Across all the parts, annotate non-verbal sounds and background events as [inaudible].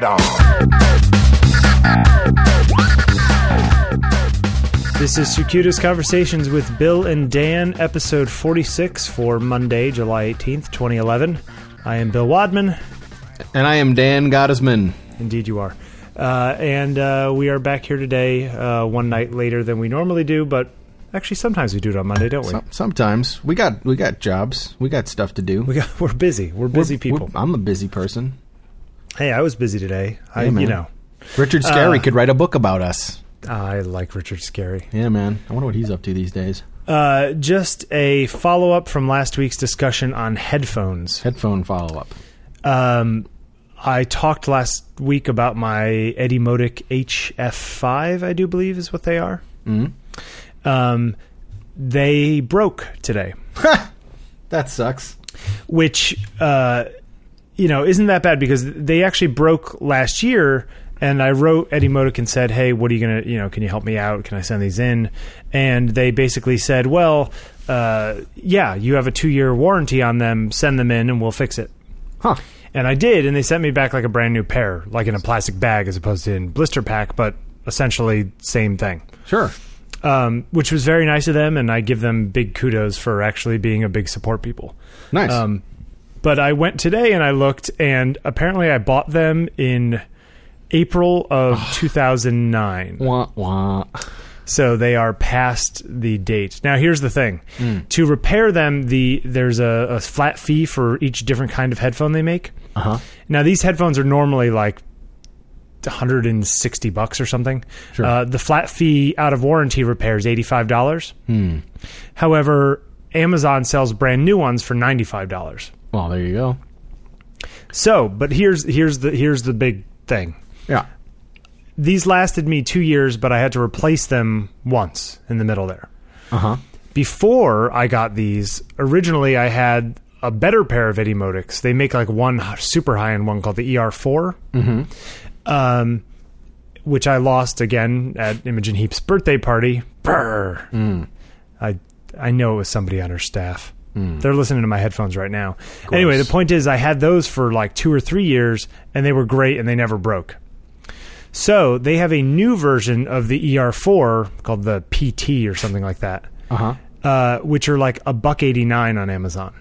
right on. This is Circuitous Conversations with Bill and Dan, episode 46 for Monday, July 18th, 2011. I am Bill Wadman. And I am Dan Gottesman. Indeed, you are. Uh, and uh, we are back here today, uh, one night later than we normally do, but actually, sometimes we do it on Monday, don't we? Sometimes we got we got jobs, we got stuff to do. we got, [laughs] we're busy. We're busy We're- people. we're- I'm a busy person. Hey, I was busy today. I, you know, Richard Scarry Uh, could write a book about us. I like Richard Scarry. Yeah, man. I wonder what he's up to these days. Uh, just a follow up from last week's discussion on headphones. Headphone follow up. Um, I talked last week about my Etymotic HF5, I do believe is what they are. hmm Um, they broke today, That sucks. which, uh, you know, isn't that bad because they actually broke last year. And I wrote Etymotic and said, "Hey, what are you gonna? You know, can you help me out? Can I send these in?" And they basically said, "Well, uh, yeah, you have a two-year warranty on them. Send them in, and we'll fix it." Huh. And I did, and they sent me back like a brand new pair, like in a plastic bag as opposed to in blister pack, but essentially same thing. Sure. Um, which was very nice of them, and I give them big kudos for actually being a big support people. Nice. Um, but I went today and I looked, and apparently I bought them in April of [sighs] 2009. wah wah. So they are past the date. Now here's the thing: to repair them, the there's a, a flat fee for each different kind of headphone they make. Uh huh. Now these headphones are normally like 160 bucks or something. Sure. Uh, the flat fee out of warranty repair is $85. Hmm. However, Amazon sells brand new ones for $95. Well, there you go. So, but here's here's the here's the big thing. Yeah. These lasted me 2 years, but I had to replace them once in the middle there. Uh huh. before I got these, originally I had a better pair of Etymotics. They make like one super high end one called the ER4, mm-hmm. um, which I lost again at Imogen Heap's birthday party. Brr. I I know it was somebody on her staff. They're listening to my headphones right now. Anyway, the point is, I had those for like two or three years, and they were great, and they never broke. So they have a new version of the ER4 called the PT or something like that Uh huh. uh, which are like a buck eighty nine on Amazon.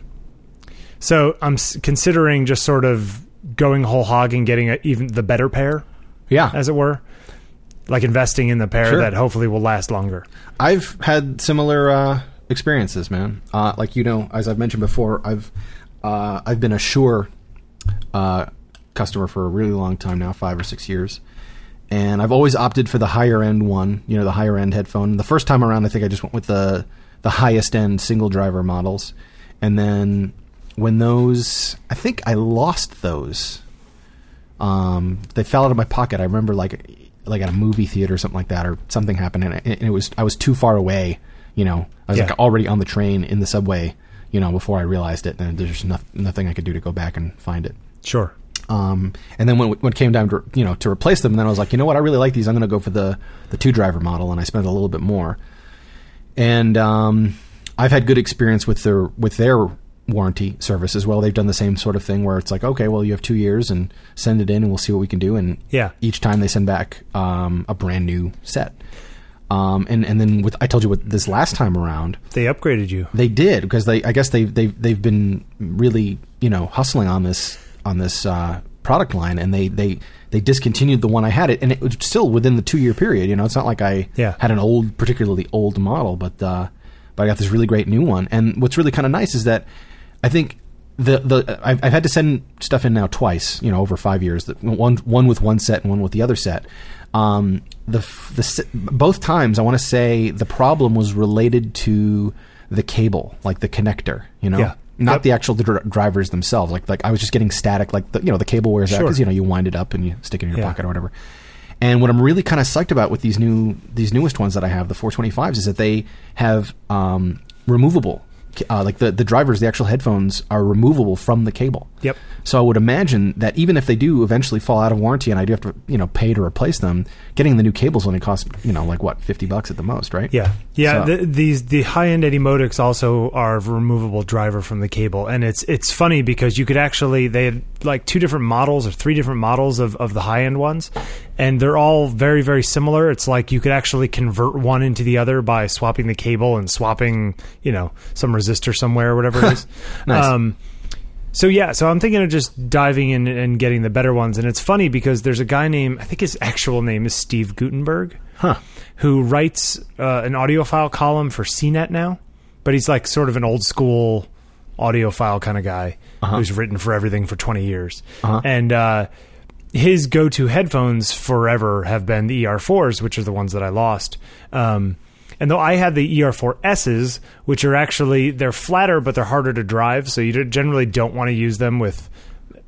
So I'm s- considering just sort of going whole hog and getting a, even the better pair, Yeah. as it were, like investing in the pair Sure. that hopefully will last longer. I've had similar uh, experiences, man. Uh, like you know, as I've mentioned before, I've uh, I've been a Shure uh, customer for a really long time now, five or six years, and I've always opted for the higher end one. You know, the higher end headphone. The first time around, I think I just went with the the highest end single driver models, and then when those, I think I lost those um, they fell out of my pocket. I remember like like at a movie theater or something like that, or something happened, and it, and it was I was too far away. You know, I was Yeah. like already on the train in the subway. You know, before I realized it, and there's no, nothing I could do to go back and find it. Sure. Um, and then when when it came down to you know to replace them, then I was like, you know what, I really like these. I'm going to go for the the two driver model, and I spent a little bit more. And um, I've had good experience with their with their warranty service as well. They've done the same sort of thing where it's like, okay, well, you have two years, and send it in, and we'll see what we can do. And Yeah. each time they send back um, a brand new set. Um, and and then with I told you what this last time around, They upgraded you. they did because they I guess they they they've been really you know hustling on this on this uh, product line and they they they discontinued the one I had it and it was still within the two year period. You know, it's not like I Yeah. had an old particularly old model, but uh, but I got this really great new one. And what's really kind of nice is that I think. The the I've, I've had to send stuff in now twice, you know, over five years. The- One one with one set and one with the other set. Um, the the both times I want to say the problem was related to the cable, like the connector, you know, Yeah. not Yep. the actual dr- drivers themselves. Like like I was just getting static, like the you know the cable wears out because you know you wind it up and you stick it in your Yeah. pocket or whatever. And what I'm really kind of psyched about with these new these newest ones that I have, the 425s, is that they have um, removable. Uh, like the, the drivers, the actual headphones are removable from the cable. Yep. So I would imagine that even if they do eventually fall out of warranty and I do have to, you know, pay to replace them, getting the new cables only costs, you know, like what, 50 bucks at the most, right? Yeah, yeah. So- The, these the high end Etymotics also are removable driver from the cable, and it's it's funny because you could actually they had like two different models or three different models of, of the high end ones, and they're all very very similar. It's like you could actually convert one into the other by swapping the cable and swapping you know some resistor somewhere or whatever it is. [laughs] Nice. Um, so yeah, so I'm thinking of just diving in and getting the better ones, and it's funny because there's a guy named I think his actual name is Steve Guttenberg, Huh. who writes uh, an audiophile column for CNET now, but he's like sort of an old school audiophile kind of guy Uh-huh. who's written for everything for 20 years, Uh-huh. and uh, his go-to headphones forever have been the ER4s, which are the ones that I lost. Um, and though I had the ER4Ss, which are actually they're flatter but they're harder to drive, so you generally don't want to use them with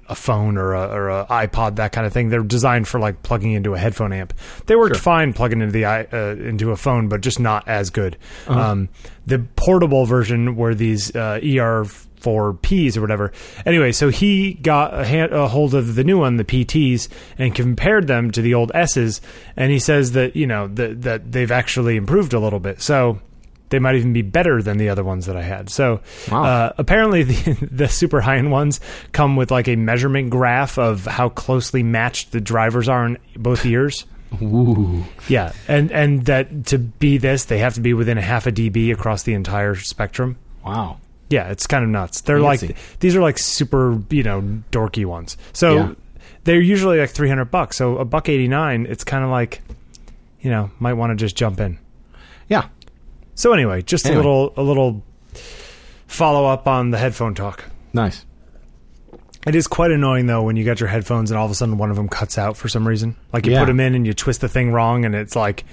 a phone or a, or a iPod, that kind of thing. They're designed for like plugging into a headphone amp. They worked Sure. fine plugging into the i- uh, into a phone, but just not as good. Uh-huh. Um, the portable version were these uh, ER4Ps or whatever. Anyway, so he got a, hand, a hold of the new one, the PTs, and compared them to the old S's, and he says that you know that that they've actually improved a little bit. So they might even be better than the other ones that I had. So Wow. uh, apparently [laughs] the, the super high end ones come with like a measurement graph of how closely matched the drivers are in both ears. [laughs] Ooh. Yeah, and and that to be this, they have to be within a half a dB across the entire spectrum. Wow. Yeah, it's kind of nuts. They're Fancy. like these are like super, you know, dorky ones. So Yeah. they're usually like 300 bucks. So a buck 89, it's kind of like you know, might want to just jump in. Yeah. So anyway, just Anyway. a little a little follow up on the headphone talk. Nice. It is quite annoying though when you got your headphones and all of a sudden one of them cuts out for some reason. Like you Yeah. put them in and you twist the thing wrong and it's like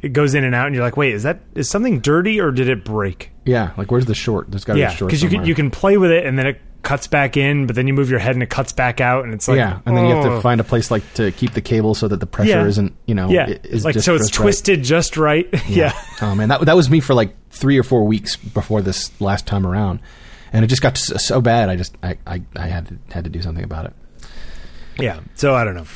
it goes in and out and you're like, "Wait, is that is something dirty or did it break?" Yeah. Like, where's the short? There's got to be a short. because you can you can play with it and then it cuts back in, but then you move your head and it cuts back out and it's like yeah, and then you have oh. to find a place like to keep the cable so that the pressure Yeah. isn't, you know, yeah, is like so it's just right. twisted just right. [laughs] yeah. Oh man, that that was me for like three or four weeks before this last time around, and it just got so, so bad. I just I, I, I had to had to do something about it. Yeah. So I don't know.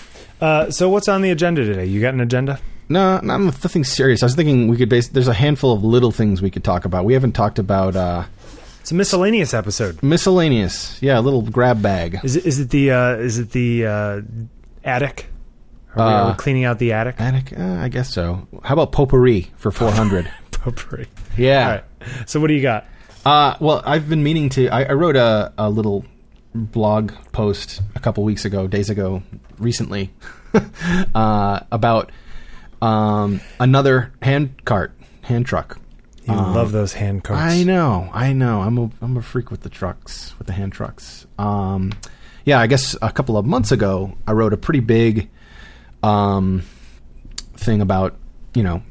Uh, so what's on the agenda today? You got an agenda? No, not nothing serious. I was thinking we could base. There's a handful of little things we could talk about. We haven't talked about uh, It's a miscellaneous episode. miscellaneous. Yeah, a little grab bag. Is it is it the uh, is it the uh, attic? Are we, are we Uh, cleaning out the attic? Attic? Uh, I guess so. How about potpourri for 400? [laughs] Potpourri. yeah. All right. So what do you got? Uh, well, I've been meaning to. I, I wrote a, a little blog post a couple weeks ago, days ago, recently, [laughs] uh, about um, another hand cart, hand truck. You love those hand carts. I know, I know. I'm a I'm a freak with the trucks, with the hand trucks. Um, yeah, I guess a couple of months ago, I wrote a pretty big um, thing about you know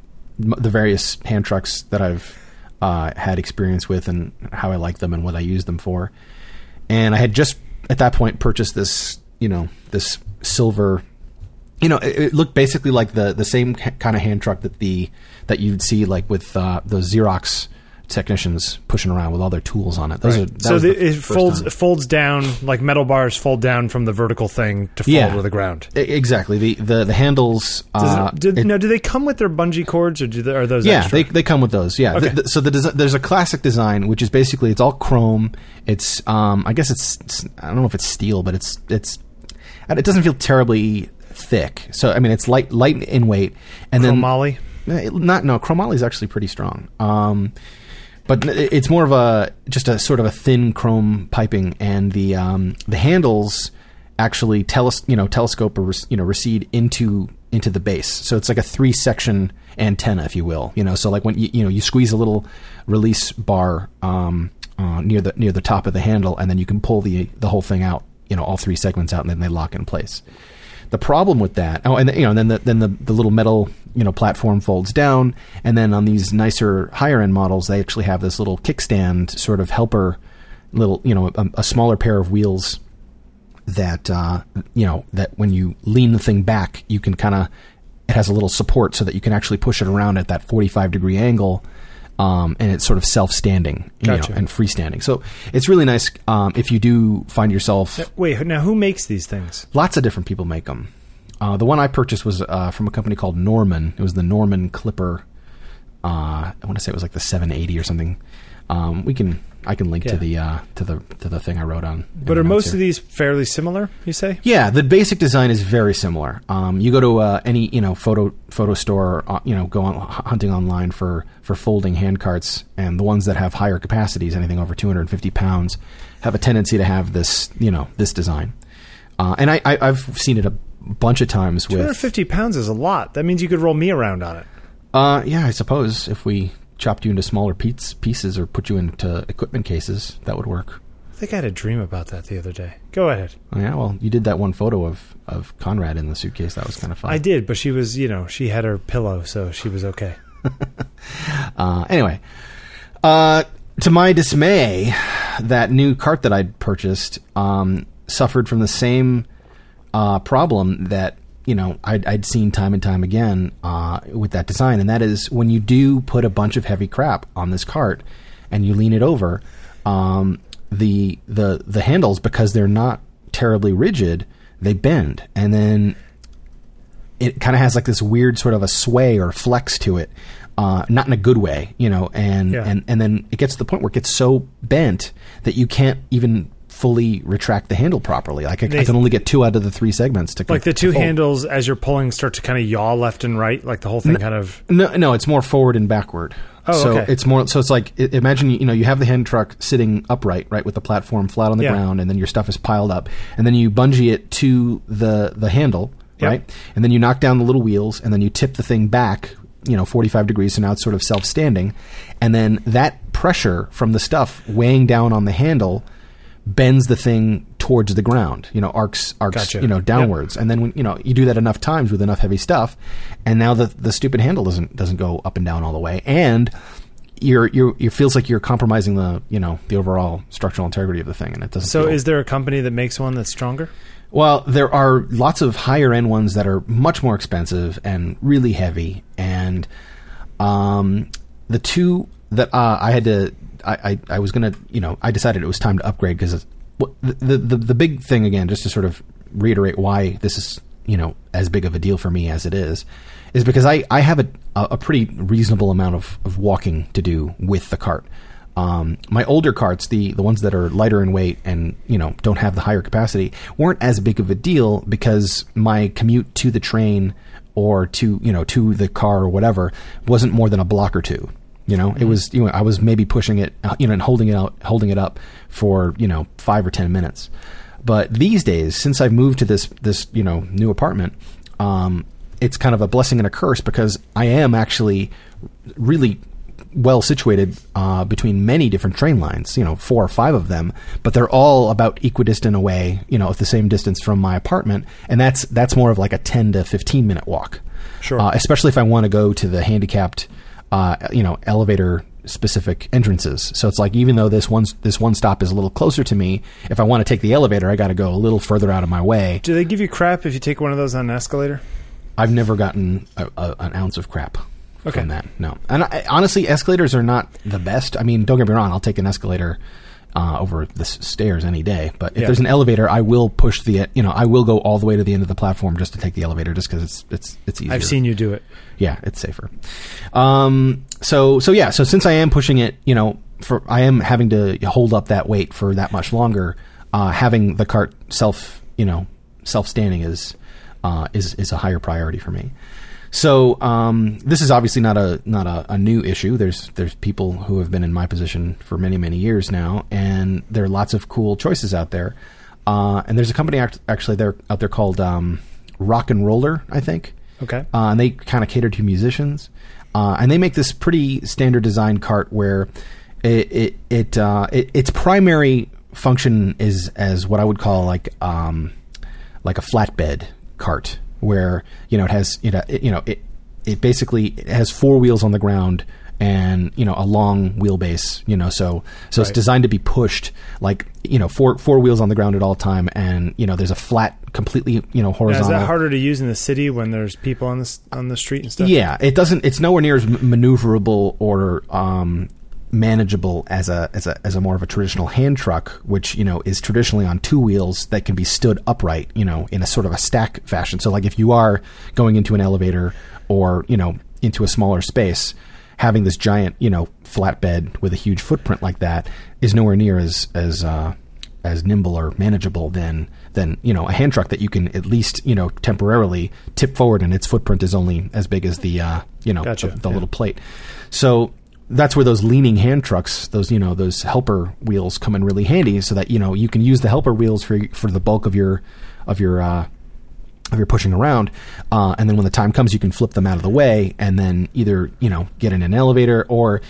m- the various hand trucks that I've uh, had experience with and how I like them and what I use them for. And I had just at that point purchased this you know this silver. You know, it, it looked basically like the the same kind of hand truck that the that you'd see like with uh, those Xerox technicians pushing around with all their tools on it. Those are, so the, the it folds time. folds down like metal bars fold down from the vertical thing to fold Yeah. to the ground. Exactly the the the handles. Uh, it, do, it- now, do they come with their bungee cords or do they, are those yeah, extra? they they come with those. Yeah. Okay. The- the- so the desi- there's a classic design which is basically it's all chrome. It's um I guess it's, it's I don't know if it's steel, but it's it's it doesn't feel terribly thick. So I mean it's light light in weight and then Chromoly? Eh, Not no, chromoly is actually pretty strong. Um, but it's more of a just a sort of a thin chrome piping, and the um, the handles actually teles- you know telescope or you know recede into into the base. So it's like a three section antenna, if you will. You know, so like when you you know you squeeze a little release bar um, uh, near the near the top of the handle, and then you can pull the the whole thing out. You know, all three segments out, and then they lock in place. The problem with that, oh, and you know, and then the then the, the little metal you know platform folds down, and then on these nicer higher end models, they actually have this little kickstand sort of helper, little you know a, a smaller pair of wheels that uh, you know that when you lean the thing back, you can kind of it has a little support so that you can actually push it around at that forty five degree angle. Um, and it's sort of self-standing you Gotcha. know, and freestanding. So it's really nice um, if you do find yourself Wait, now who makes these things? Lots of different people make them. Uh, the one I purchased was uh, from a company called Norman. It was the Norman Clipper. Uh, I want to say it was like the 780 or something. Um, we can I can link Yeah. to the uh, to the to the thing I wrote on. But are most here. of these fairly similar? You say? Yeah, the basic design is very similar. Um, you go to uh, any you know photo photo store, uh, you know, go on, hunting online for for folding hand carts, and the ones that have higher capacities, anything over 250 pounds, have a tendency to have this you know this design. Uh, and I, I I've seen it a bunch of times with 250 pounds is a lot. That means you could roll me around on it. Uh, yeah, I suppose if we chopped you into smaller piece, pieces or put you into equipment cases, that would work. I think I had a dream about that the other day. Go ahead. Oh, yeah, well, you did that one photo of, of Conrad in the suitcase. That was kind of fun. I did, but she was, you know, she had her pillow, so she was okay. [laughs] Uh, anyway, uh, to my dismay, that new cart that I'd purchased um, suffered from the same uh, problem that you know I'd, I'd seen time and time again uh, with that design, and that is when you do put a bunch of heavy crap on this cart and you lean it over, um, the the the handles because they're not terribly rigid, they bend, and then it kind of has like this weird sort of a sway or flex to it, uh, not in a good way, you know, and, Yeah. and and then it gets to the point where it gets so bent that you can't even fully retract the handle properly. Like I, I can only get two out of the three segments to Like the two fold. handles, as you're pulling, start to kind of yaw left and right. Like the whole thing kind of. No, no, it's more forward and backward. Oh, so okay. it's more. So it's like imagine you know you have the hand truck sitting upright, right, with the platform flat on the Yeah. ground, and then your stuff is piled up, and then you bungee it to the the handle, Yep. right, and then you knock down the little wheels, and then you tip the thing back, you know, forty five degrees, so now it's sort of self standing, and then that pressure from the stuff weighing down on the handle bends the thing towards the ground, you know, arcs arcs, Gotcha. you know, Yep. downwards, and then when you know you do that enough times with enough heavy stuff, and now the the stupid handle doesn't doesn't go up and down all the way, and you're you're it feels like you're compromising the you know the overall structural integrity of the thing, and it doesn't. So feel- is there a company that makes one that's stronger? well, there are lots of higher end ones that are much more expensive and really heavy, and um, the two that uh, I had to, I, I, I was gonna, you know, I decided it was time to upgrade because the, the the big thing again, just to sort of reiterate why this is, you know, as big of a deal for me as it is, is because I I have a a pretty reasonable amount of, of walking to do with the cart. Um, my older carts, the the ones that are lighter in weight and you know don't have the higher capacity, weren't as big of a deal because my commute to the train or to you know to the car or whatever wasn't more than a block or two. You know, it was you know I was maybe pushing it uh, you know and holding it out holding it up for you know five or ten minutes. But these days, since I've moved to this this you know new apartment, um, it's kind of a blessing and a curse because I am actually really well situated uh, between many different train lines, you know, four or five of them, but they're all about equidistant away, you know, at the same distance from my apartment, and that's that's more of like a ten to fifteen minute walk. Sure. Uh, especially if I want to go to the handicapped, uh, you know, elevator specific entrances. So it's like even though this one this one stop is a little closer to me, if I want to take the elevator, I got to go a little further out of my way. Do they give you crap if you take one of those on an escalator? I've never gotten a, a, an ounce of crap Okay. from that. No, and I, honestly, escalators are not the best. I mean, don't get me wrong. I'll take an escalator uh, over the s- stairs any day. But if Yeah. there's an elevator, I will push the. You know, I will go all the way to the end of the platform just to take the elevator, just because it's it's it's easier. I've seen you do it. Yeah, it's safer. Um, so so yeah, so since I am pushing it, you know, for I am having to hold up that weight for that much longer. Uh, having the cart self, you know, self standing is uh, is is a higher priority for me. So um, this is obviously not a not a, a new issue. There's there's people who have been in my position for many many years now, and there are lots of cool choices out there. Uh, and there's a company act- actually there out there called um, Rock and Roller, I think Okay. uh, and they kind of cater to musicians. Uh, and they make this pretty standard design cart where it it, it, uh, it its primary function is as what I would call like um, like a flatbed cart, where you know it has you know it, you know it it basically it has four wheels on the ground and you know a long wheelbase you know so so it's designed to be pushed like you know four four wheels on the ground at all time and you know there's a flat completely you know Now, is horizontal that harder to use in the city when there's people on the on the street and stuff? yeah, it doesn't. It's nowhere near as maneuverable or um, manageable as a as a as a more of a traditional hand truck, which you know is traditionally on two wheels that can be stood upright, you know, in a sort of a stack fashion. So, like if you are going into an elevator or you know into a smaller space. having this giant, you know, flatbed with a huge footprint like that is nowhere near as as uh, as nimble or manageable than than you know a hand truck that you can at least you know temporarily tip forward and its footprint is only as big as the uh, you know Gotcha, the, the yeah. little plate. So that's where those leaning hand trucks, those you know those helper wheels come in really handy, so that you know you can use the helper wheels for for the bulk of your of your uh, of your pushing around, uh, and then when the time comes, you can flip them out of the way, and then either you know get in an elevator or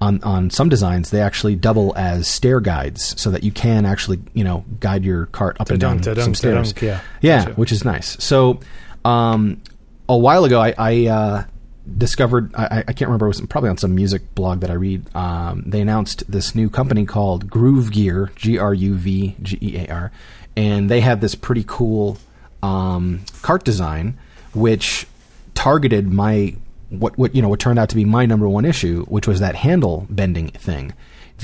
on on some designs they actually double as stair guides, so that you can actually you know guide your cart up and down some stairs. yeah. yeah, which is nice. So um, a while ago, I. I uh, discovered I, I can't remember it was probably on some music blog that I read. Um, they announced this new company called Gruv Gear, G R U V G E A R, and they have this pretty cool um, cart design, which targeted my what what you know what turned out to be my number one issue, which was that handle bending thing.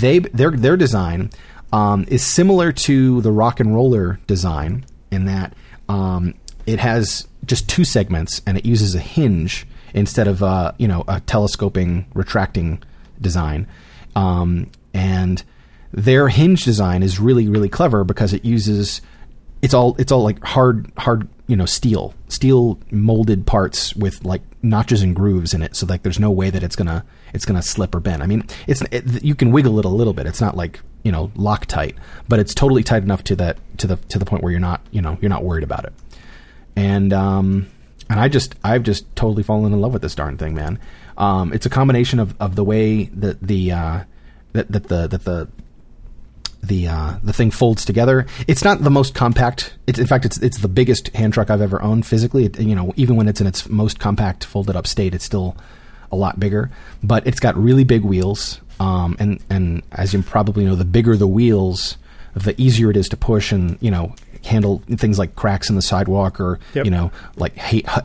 They their their design um, is similar to the rock and roller design in that um, it has just two segments and it uses a hinge instead of uh, you know a telescoping retracting design. Um, and their hinge design is really really clever because it uses it's all it's all like hard hard you know steel steel molded parts with like notches and grooves in it. So like there's no way that it's gonna it's gonna slip or bend. I mean it's it, you can wiggle it a little bit. It's not like you know loctite but it's totally tight enough to that to the to the point where you're not you know you're not worried about it. And um and I just I've just totally fallen in love with this darn thing, man. Um, it's a combination of, of the way that the uh, that, that the that the the uh, the thing folds together. It's not the most compact. It's in fact it's it's the biggest hand truck I've ever owned physically. It, you know, even when it's in its most compact folded up state, it's still a lot bigger. But it's got really big wheels, um, and and as you probably know, the bigger the wheels, the easier it is to push and you know handle things like cracks in the sidewalk or Yep. you know like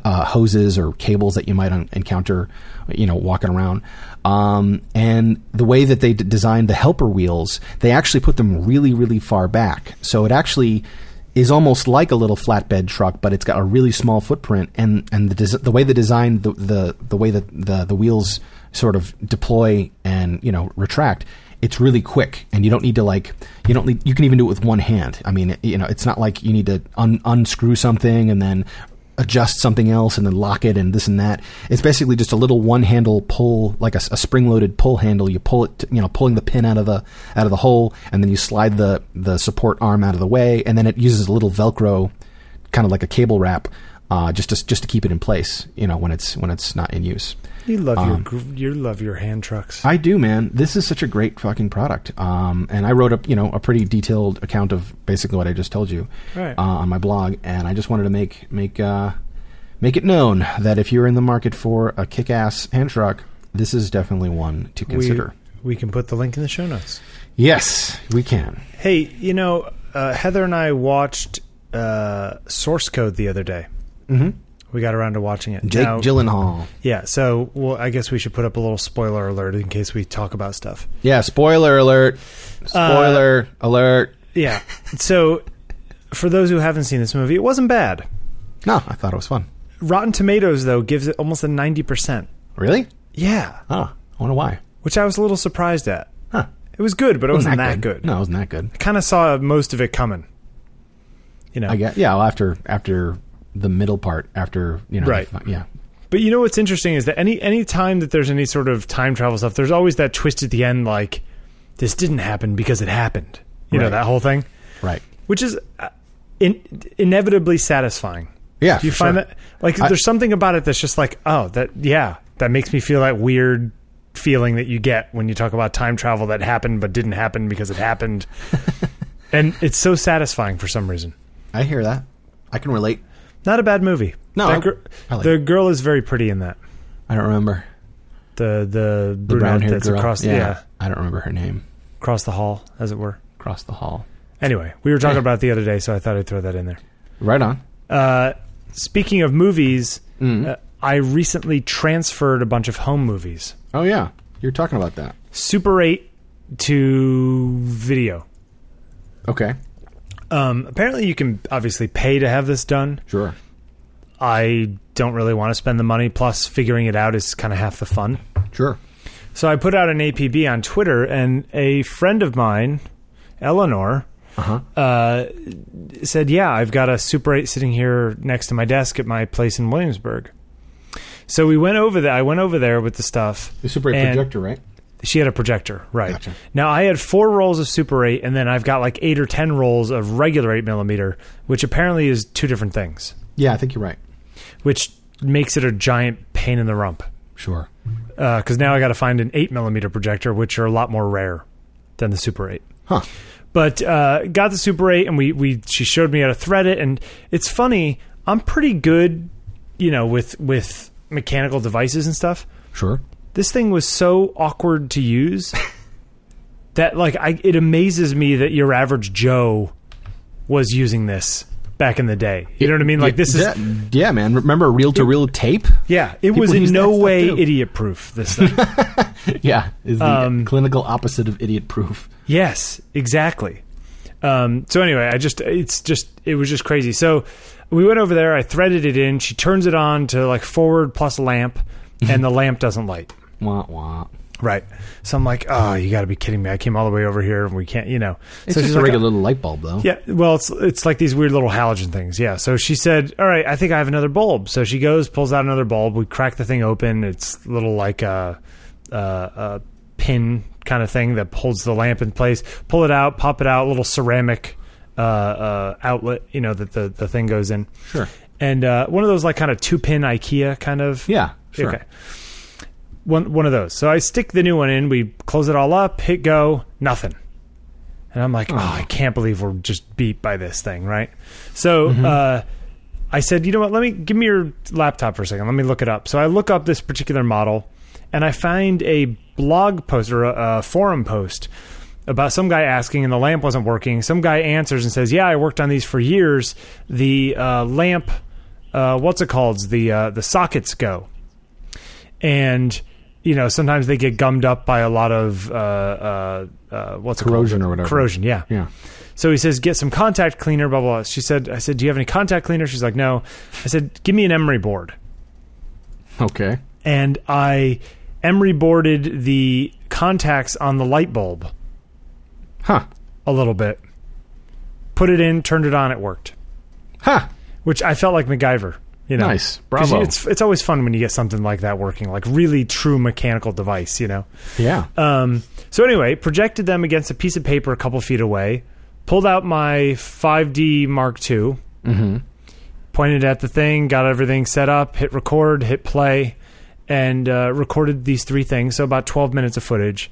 uh, hoses or cables that you might un- encounter you know walking around. Um, and the way that they d- designed the helper wheels they actually put them really really far back. So it actually is almost like a little flatbed truck but it's got a really small footprint. And and the des- the way they designed the, the the way that the the wheels sort of deploy and you know retract it's really quick and you don't need to like you don't need you can even do it with one hand. I mean you know it's not like you need to un- unscrew something and then adjust something else and then lock it and this and that. It's basically just a little one handle pull like a, spring loaded pull handle. You pull it you know pulling the pin out of the out of the hole and then you slide the the support arm out of the way and then it uses a little velcro kind of like a cable wrap uh, just to just to keep it in place you know when it's when it's not in use You love Um, your you love your hand trucks. I do, man. This is such a great fucking product. Um, and I wrote up, you know, a pretty detailed account of basically what I just told you Right. uh, on my blog, and I just wanted to make make uh, make it known that if you're in the market for a kick-ass hand truck, this is definitely one to consider. We, we can put the link in the show notes. yes, we can. Hey, you know, uh, Heather and I watched uh, Source Code the other day. Mm-hmm. We got around to watching it. Jake Now- Gyllenhaal. Yeah, so well, I guess we should put up a little spoiler alert in case we talk about stuff. Yeah. Spoiler alert. Spoiler uh, alert. Yeah. So, for those who haven't seen this movie, it wasn't bad. No, I thought it was fun. Rotten Tomatoes though gives it almost a ninety percent. Really? Yeah, Oh, I wonder why. which I was a little surprised at. Huh? It was good, but it wasn't, that good. No, it wasn't that good. I kind of saw most of it coming. You know, I guess. Yeah. Well, after after the middle part, after you know, Right. the- yeah. But you know what's interesting is that any any time that there's any sort of time travel stuff, there's always that twist at the end, like this didn't happen because it happened. You know that whole thing, Right. which is uh, in, inevitably satisfying. Yeah. Do you find sure. that like I- there's something about it that's just like oh that yeah that makes me feel that weird feeling that you get when you talk about time travel that happened but didn't happen because it happened, [laughs] and it's so satisfying for some reason. I hear that. I can relate. Not a bad movie. No, That gir- I like the it. girl is very pretty in that. I don't remember The the the brunette brown haired that's girl. across yeah, yeah I don't remember her name. across the hall, as it were. Across the hall. Anyway, we were talking Yeah. [laughs] about it the other day, so I thought I'd throw that in there. Right on. Uh, speaking of movies, Mm. uh, I recently transferred a bunch of home movies, Oh yeah, you're talking about that. Super 8 to video. Okay. Um, apparently, you can obviously pay to have this done. Sure. I don't really want to spend the money. Plus, figuring it out is kind of half the fun. Sure. So I put out an APB on Twitter, and a friend of mine, Eleanor, Uh-huh. uh, said, "Yeah, I've got a Super 8 sitting here next to my desk at my place in Williamsburg." So we went over there. I went over there with the stuff. The Super 8 projector, right? She had a projector, right? Gotcha. Now I had four rolls of Super 8, and then I've got like eight or ten rolls of regular 8 millimeter, which apparently is two different things, Yeah, I think you're right. which makes it a giant pain in the rump. Sure. Because now I got to find an 8 millimeter projector, which are a lot more rare than the Super 8. Huh. But uh, got the Super 8, and we, we she showed me how to thread it, and it's funny. I'm pretty good, you know, with with mechanical devices and stuff. Sure. This thing was so awkward to use [laughs] that like I it amazes me that your average Joe was using this back in the day. You know what I mean? Like this is yeah, yeah, man. Remember reel to reel tape? yeah. It People was in no way idiot proof. This thing. [laughs] yeah, is the Um, clinical opposite of idiot proof. Yes, exactly. Um, so anyway, I just it's just it was just crazy. So we went over there. I threaded it in. She turns it on to like forward plus lamp, and the [laughs] lamp doesn't light. Wah wah. Right. So I'm like, oh, you got to be kidding me! I came all the way over here, and we can't, you know. It's so just she's a like, regular little light bulb, though. Yeah, well, it's it's like these weird little halogen things. Yeah. So she said, "All right, I think I have another bulb." So she goes, pulls out another bulb. We crack the thing open. It's little like a, a, a pin kind of thing that holds the lamp in place. Pull it out, pop it out. Little ceramic uh, uh, outlet, you know, that the the thing goes in. Sure. And uh, one of those like kind of two pin IKEA kind of. Yeah. Sure. Okay. One one of those. So I stick the new one in. We close it all up. Hit go. Nothing. And I'm like, oh, I can't believe we're just beat by this thing, right? So uh, I said, you know what? Let me give me your laptop for a second. Let me look it up. So I look up this particular model, and I find a blog post or a, a forum post about some guy asking, and the lamp wasn't working. Some guy answers and says, "Yeah, I worked on these for years. The uh, lamp, uh, what's it called? The uh, the sockets go." and you know sometimes they get gummed up by a lot of uh, uh, uh, what's? Corrosion or whatever. Corrosion, yeah. Yeah. So he says, get some contact cleaner, blah blah. blah. She said, I said, do you have any contact cleaner? She's like, no. I said, give me an emery board, Okay. and I emery boarded the contacts on the light bulb Huh. a little bit, put it in, turned it on, it worked. Huh. Which I felt like MacGyver. You know, Nice. Bravo. It's it's always fun when you get something like that working, like really true mechanical device. You know. Yeah. Um, so anyway, projected them against a piece of paper a couple feet away, pulled out my 5D Mark II, mm-hmm. pointed at the thing, got everything set up, hit record, hit play, and uh, recorded these three things. So about 12 minutes of footage.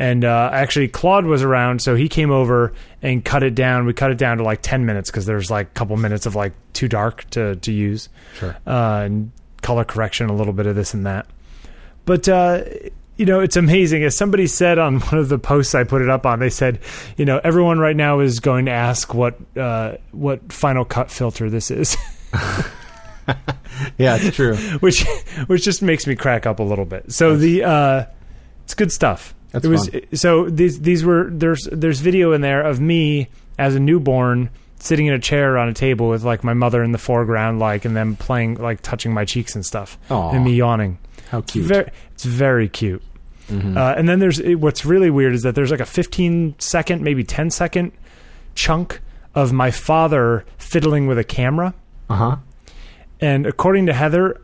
And uh, actually, Claude was around, so he came over and cut it down. We cut it down to like 10 minutes because there's like a couple minutes of like too dark to, to use Sure. uh, and color correction, a little bit of this and that. But uh, you know, it's amazing. As somebody said on [laughs] one of the posts I put it up on, they said, you know, everyone right now is going to ask what uh, what Final Cut filter this is, [laughs] Yeah, it's true. [laughs] which which just makes me crack up a little bit. So the uh, it's good stuff. That's it was fun. so these these were there's there's video in there of me as a newborn sitting in a chair on a table with like my mother in the foreground like and them playing like touching my cheeks and stuff Aw. and me yawning How it's cute. very, it's very cute Mhm. uh, and then there's what's really weird is that there's like a 15 second maybe 10 second chunk of my father fiddling with a camera Uh huh. and according to heather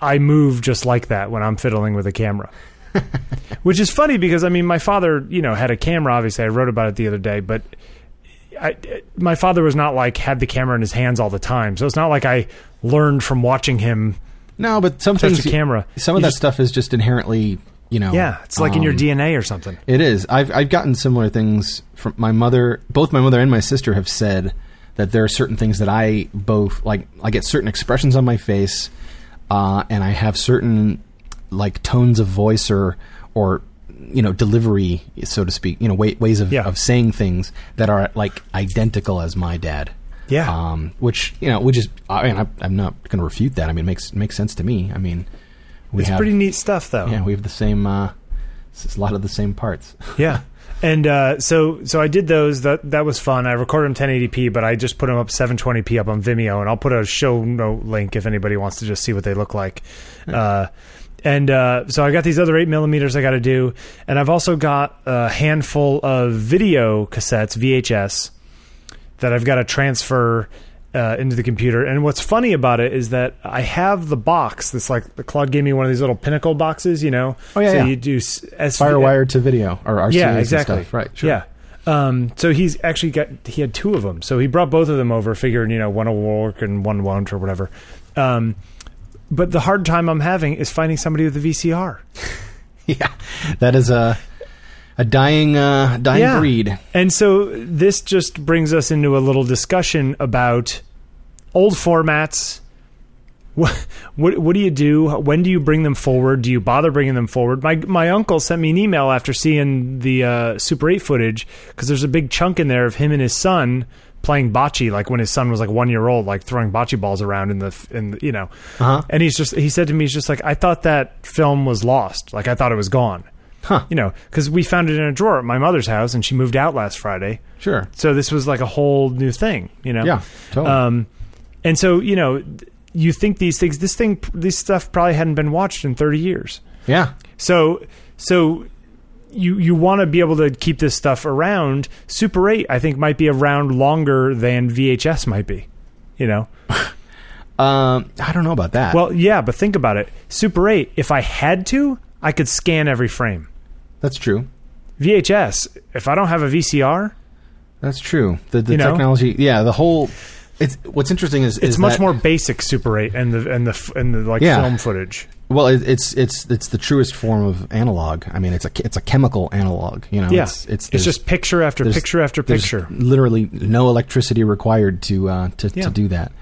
i move just like that when i'm fiddling with a camera [laughs] which is funny because i mean my father you know had a camera obviously i wrote about it the other day but I, my father was not like had the camera in his hands all the time so it's not like i learned from watching him No, but some things, the camera some of You that just- stuff is just inherently, you know. yeah it's like in your um, dna or something It is. I've I've gotten similar things from my mother. Both my mother and my sister have said that there are certain things that I both like. I get certain expressions on my face, uh, and I have certain like tones of voice or or you know delivery, so to speak. You know, way, ways of Yeah. of saying things that are like identical as my dad. yeah Um, which you know, which is I mean, I'm, I'm not going to refute that. I mean, it makes makes sense to me. I mean, we it's have pretty neat stuff though yeah, we have the same. Uh, it's a lot of the same parts. [laughs] Yeah. And uh, so so I did those. That that was fun. I recorded them 1080p, but I just put them up 720p up on Vimeo, and I'll put a show note link if anybody wants to just see what they look like. Uh, And uh, so I got these other eight millimeters I got to do, and I've also got a handful of video cassettes, VHS, that I've got to transfer uh, into the computer. And what's funny about it is that I have the box. This like the Claude gave me one of these little Pinnacle boxes, you know. Oh, yeah, So yeah. you do SV Firewire to video or RCAs yeah, and exactly. stuff. Right. Sure. Yeah. Um, so he's actually got he had two of them. So he brought both of them over, figuring you know one will work and one won't or whatever. Um, but the hard time I'm having is finding somebody with a VCR. [laughs] Yeah. That is a a dying uh, dying Yeah. breed. And so this just brings us into a little discussion about old formats. [laughs] What, what what do you do? When do you bring them forward? Do you bother bringing them forward? My my uncle sent me an email after seeing the uh, Super 8 footage because there's a big chunk in there of him and his son playing bocce, like when his son was like one year old, like throwing bocce balls around in the in the, you know. Uh-huh. And he's just he said to me, he's just like I thought that film was lost, like I thought it was gone, Huh. you know, because we found it in a drawer at my mother's house and she moved out last Friday. Sure. So this was like a whole new thing, you know. Yeah. Totally. Um, and so you know, you think these things, this thing, this stuff probably hadn't been watched in thirty years. yeah. So so you you want to be able to keep this stuff around. Super Eight, I think, might be around longer than VHS might be. You know. [laughs] Um, I don't know about that. Well, yeah, but think about it. Super Eight, if I had to, I could scan every frame. that's true. VHS, if I don't have a VCR, That's true. The the You know? technology. Yeah. The whole. It's what's interesting is it's is much that- more basic Super Eight and the and the and the like Yeah. film footage. Well, it, it's it's it's the truest form of analog. I mean, it's a it's a chemical analog. You know, Yeah, it's it's, it's just picture after picture after picture. Literally, no electricity required to uh, to, Yeah. to do that.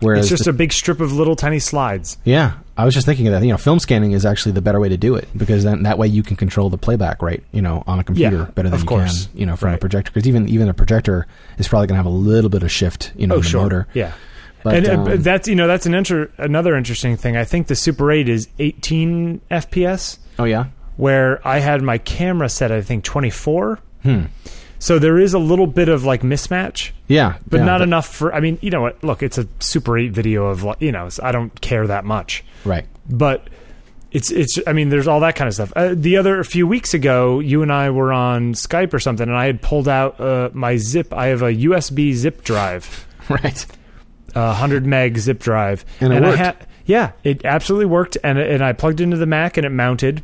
Whereas, It's just the- a big strip of little tiny slides. yeah, I was just thinking of that. You know, film scanning is actually the better way to do it because then that way you can control the playback right? You know, on a computer Yeah, better than of you course. can. You know, from a projector because even even a projector is probably going to have a little bit of shift. You know, in the motor. Oh, Yeah. But, and uh, um, but that's you know that's an inter- another interesting thing. I think the Super 8 is 18 FPS, Oh yeah. where I had my camera set I think 24. Hmm. So there is a little bit of like mismatch, Yeah, but yeah, not enough for. I mean, you know what? Look, it's a Super 8 video of you know I don't care that much, Right. but it's it's. I mean, there's all that kind of stuff. Uh, the other a few weeks ago, you and I were on Skype or something, and I had pulled out uh, my zip. I have a USB zip drive. [laughs] Right. A 100 meg zip drive And it I worked. had yeah it absolutely worked and and I plugged into the Mac and it mounted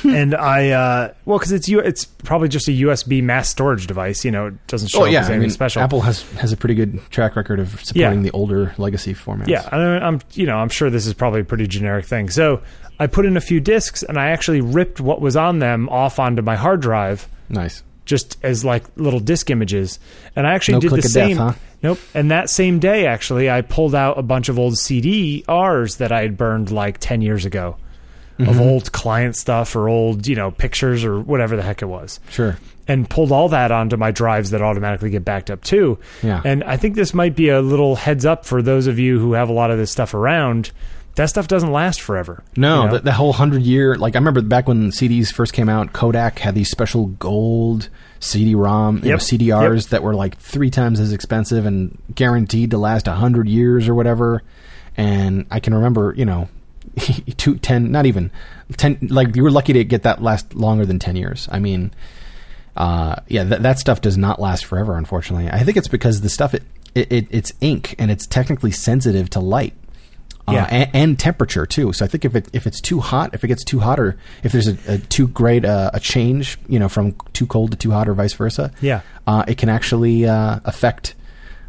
Hmm. and I uh well cuz it's it's probably just a USB mass storage device you know it doesn't show Oh up yeah, as I anything mean, special Apple has has a pretty good track record of supporting Yeah. the older legacy formats. yeah I, I'm you know I'm sure this is probably a pretty generic thing so I put in a few discs and I actually ripped what was on them off onto my hard drive nice. Just as like little disk images. And I actually No did the of death, same. huh? Nope. And that same day, actually, I pulled out a bunch of old CDRs that I had burned like ten years ago Mm-hmm. of old client stuff or old you know pictures or whatever the heck it was, Sure. and pulled all that onto my drives that automatically get backed up too. Yeah. And I think this might be a little heads up for those of you who have a lot of this stuff around. That stuff doesn't last forever. No, you know? the, the whole hundred year. Like I remember back when CDs first came out, Kodak had these special gold CD-ROM, you know, Yep. CDRs that were like three times as expensive and guaranteed to last a hundred years or whatever. And I can remember, you know, [laughs] two, ten, not even ten. Like you were lucky to get that last longer than ten years. I mean, uh, yeah, that that stuff does not last forever. Unfortunately, I think it's because the stuff it, it, it it's ink and it's technically sensitive to light. Uh, Yeah. and, and temperature too. So I think if it if it's too hot, if it gets too hot, or if there's a, a too great uh, a change, you know, from too cold to too hot, or vice versa, Yeah. uh, it can actually uh, affect